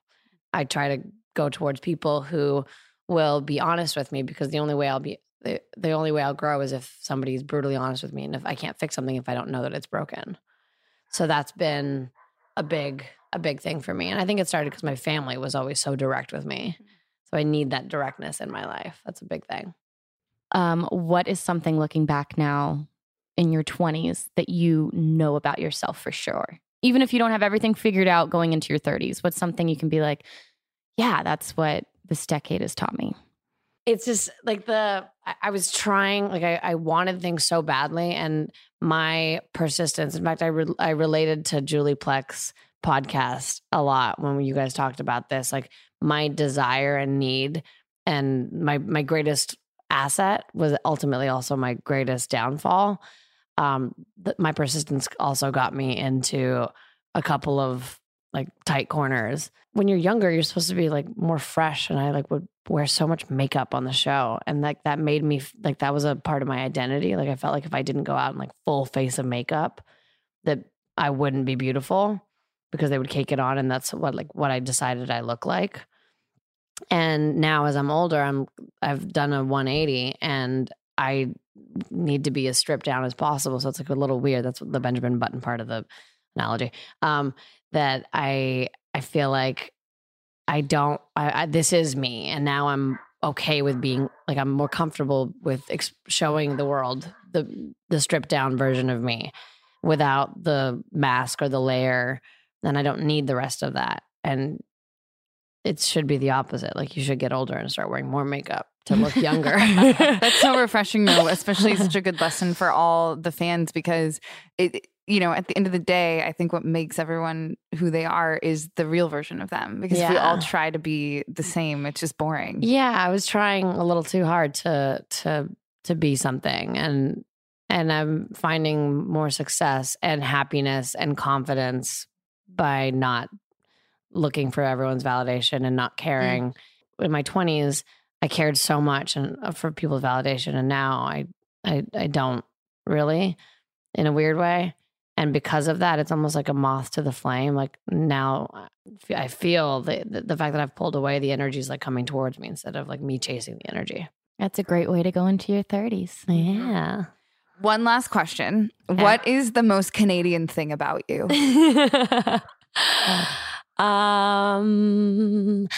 I try to go towards people who will be honest with me because the only way I'll be the, the only way I'll grow is if somebody's brutally honest with me and if I can't fix something if I don't know that it's broken. So that's been a big a big thing for me. And I think it started because my family was always so direct with me. So I need that directness in my life. That's a big thing. Um, what is something looking back now in your 20s that you know about yourself for sure? Even if you don't have everything figured out going into your 30s, what's something you can be like, yeah, that's what this decade has taught me? It's just like the I, I was trying like I, I wanted things so badly and my persistence in fact i re- i related to Julie Plec's podcast a lot when you guys talked about this like my desire and need and my my greatest asset was ultimately also my greatest downfall. Um th- my persistence also got me into a couple of like tight corners. When you're younger you're supposed to be like more fresh and i like would wear so much makeup on the show and like that made me like that was a part of my identity. Like i felt like if i didn't go out in like full face of makeup that i wouldn't be beautiful because they would cake it on and that's what like what i decided i look like. And now as i'm older i'm i've done a 180 and i need to be as stripped down as possible so it's like a little weird. That's the benjamin button part of the analogy um that i i feel like i don't I, I this is me and now i'm okay with being like i'm more comfortable with ex- showing the world the the stripped down version of me without the mask or the layer then i don't need the rest of that and it should be the opposite like you should get older and start wearing more makeup to look younger. That's so refreshing, though, especially such a good lesson for all the fans because it, you know, at the end of the day, I think what makes everyone who they are is the real version of them because if we all try to be the same, it's just boring. Yeah, I was trying a little too hard to to to be something and and I'm finding more success and happiness and confidence by not looking for everyone's validation and not caring. In my 20s, I cared so much and uh, for people's validation and now I I I don't really in a weird way. And because of that, it's almost like a moth to the flame. Like now uh, I feel the, the, the fact that I've pulled away, the energy is like coming towards me instead of like me chasing the energy. That's a great way to go into your 30s. Yeah. One last question. What is the most Canadian thing about you? um,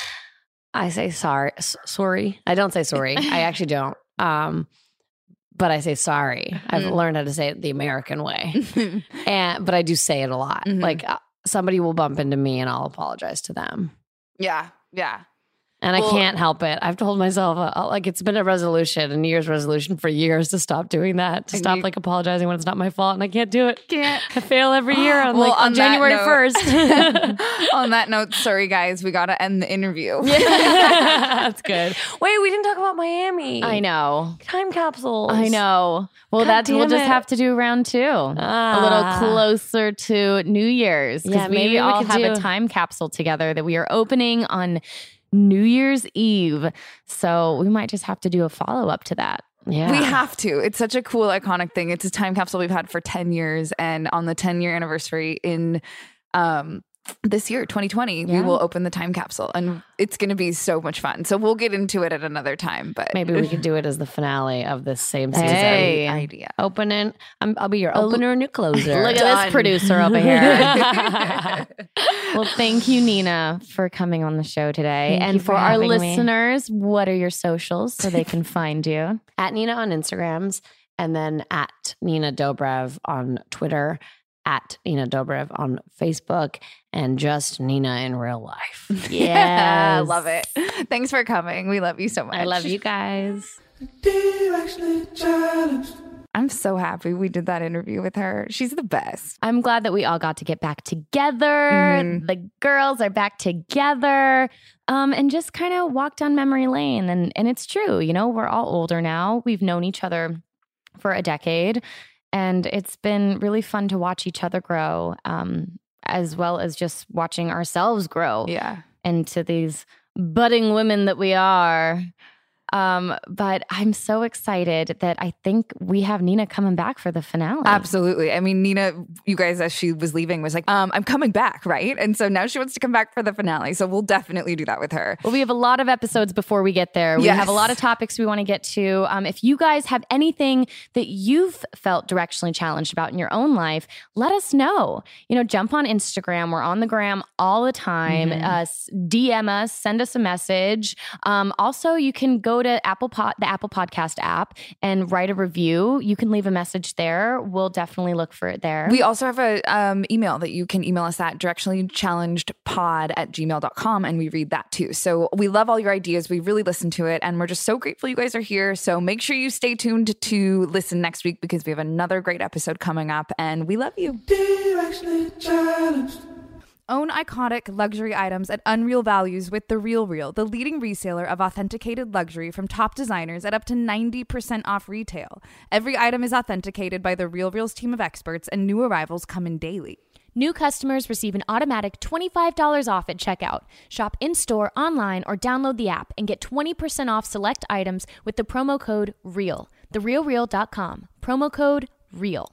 I say sorry. s- Sorry. I don't say sorry. I actually don't. Um, but I say sorry. I've Mm. learned how to say it the American way, and but I do say it a lot. Mhm. Like uh, somebody will bump into me, and I'll apologize to them. yeah, yeah. And I can't help it. I've told myself, uh, like, it's been a resolution, a New Year's resolution for years to stop doing that, to stop you- like apologizing when it's not my fault, and I can't do it. Can't. I fail every year on Well, like on, on January note- first. On that note, sorry guys, we got to end the interview. That's good. Wait, we didn't talk about Miami. I know. Time capsules. I know. Well, God that's we'll damn just it. have to do round two. a Ah. little closer to New Year's because Yeah, maybe we we all could have a time capsule together that we are opening on New Year's Eve. So we might just have to do a follow up to that. Yeah. We have to. It's such a cool, iconic thing. It's a time capsule we've had for 10 years. And on the 10 year anniversary in um, this year, 2020, we will open the time capsule and it's going to be so much fun. So we'll get into it at another time. But Maybe we could do it as the finale of this same season. Hey. idea. Opening. I'm, I'll be your opener and your closer. Look at this producer over here. well, thank you, Nina, for coming on the show today. Thank and for, for our having me. listeners, what are your socials so they can find you? at Nina on Instagrams, and then at Nina Dobrev on Twitter, at Nina Dobrev on Facebook, and just Nina in real life. Yeah, love it. Thanks for coming. We love you so much. I love you guys. I'm so happy we did that interview with her. She's the best. I'm glad that we all got to get back together. Mhm. The girls are back together. Um, and just kind of walk down memory lane. And and it's true, you know, we're all older now. We've known each other for a decade. And it's been really fun to watch each other grow, um, as well as just watching ourselves grow Yeah. into these budding women that we are. Um, but I'm so excited that I think we have Nina coming back for the finale. Absolutely. I mean, Nina, you guys, as she was leaving, was like, um, I'm coming back, right? And so now she wants to come back for the finale. So we'll definitely do that with her. Well, we have a lot of episodes before we get there. We Yes. have a lot of topics we want to get to. Um, if you guys have anything that you've felt directionally challenged about in your own life, let us know. You know, jump on Instagram. We're on the gram all the time. Mhm. Uh, DM us, send us a message. Um, also, you can go go to Apple Pod, the Apple Podcast app and write a review, you can leave a message there. We'll definitely look for it there. We also have a um, email that you can email us at directionally challenged pod at gmail.com and we read that too. So we love all your ideas. We really listen to it and we're just so grateful you guys are here. So make sure you stay tuned to listen next week because we have another great episode coming up and we love you. Own iconic luxury items at unreal values with The Real Real, the leading reseller of authenticated luxury from top designers at up to 90% off retail. Every item is authenticated by The Real Real's team of experts, and new arrivals come in daily. New customers receive an automatic $25 off at checkout. Shop in store, online, or download the app and get 20% off select items with the promo code REAL. TheRealReal.com. Promo code REAL.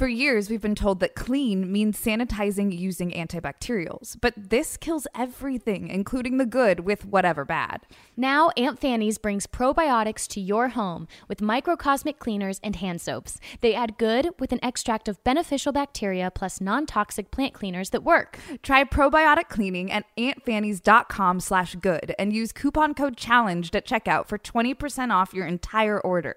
For years, we've been told that clean means sanitizing using antibacterials, but this kills everything, including the good, with whatever bad. Now, Aunt Fannie's brings probiotics to your home with microcosmic cleaners and hand soaps. They add good with an extract of beneficial bacteria plus non-toxic plant cleaners that work. Try probiotic cleaning at auntfannies.com slash good and use coupon code challenged at checkout for 20% off your entire order.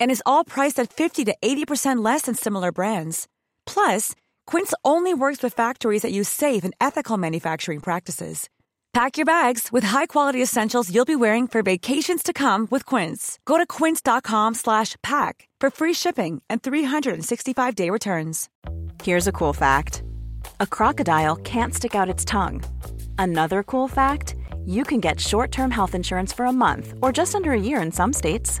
and is all priced at 50 to 80% less than similar brands. Plus, Quince only works with factories that use safe and ethical manufacturing practices. Pack your bags with high-quality essentials you'll be wearing for vacations to come with Quince. Go to quince.com/pack for free shipping and 365-day returns. Here's a cool fact a crocodile can't stick out its tongue. Another cool fact you can get short term health insurance for a month or just under a year in some states.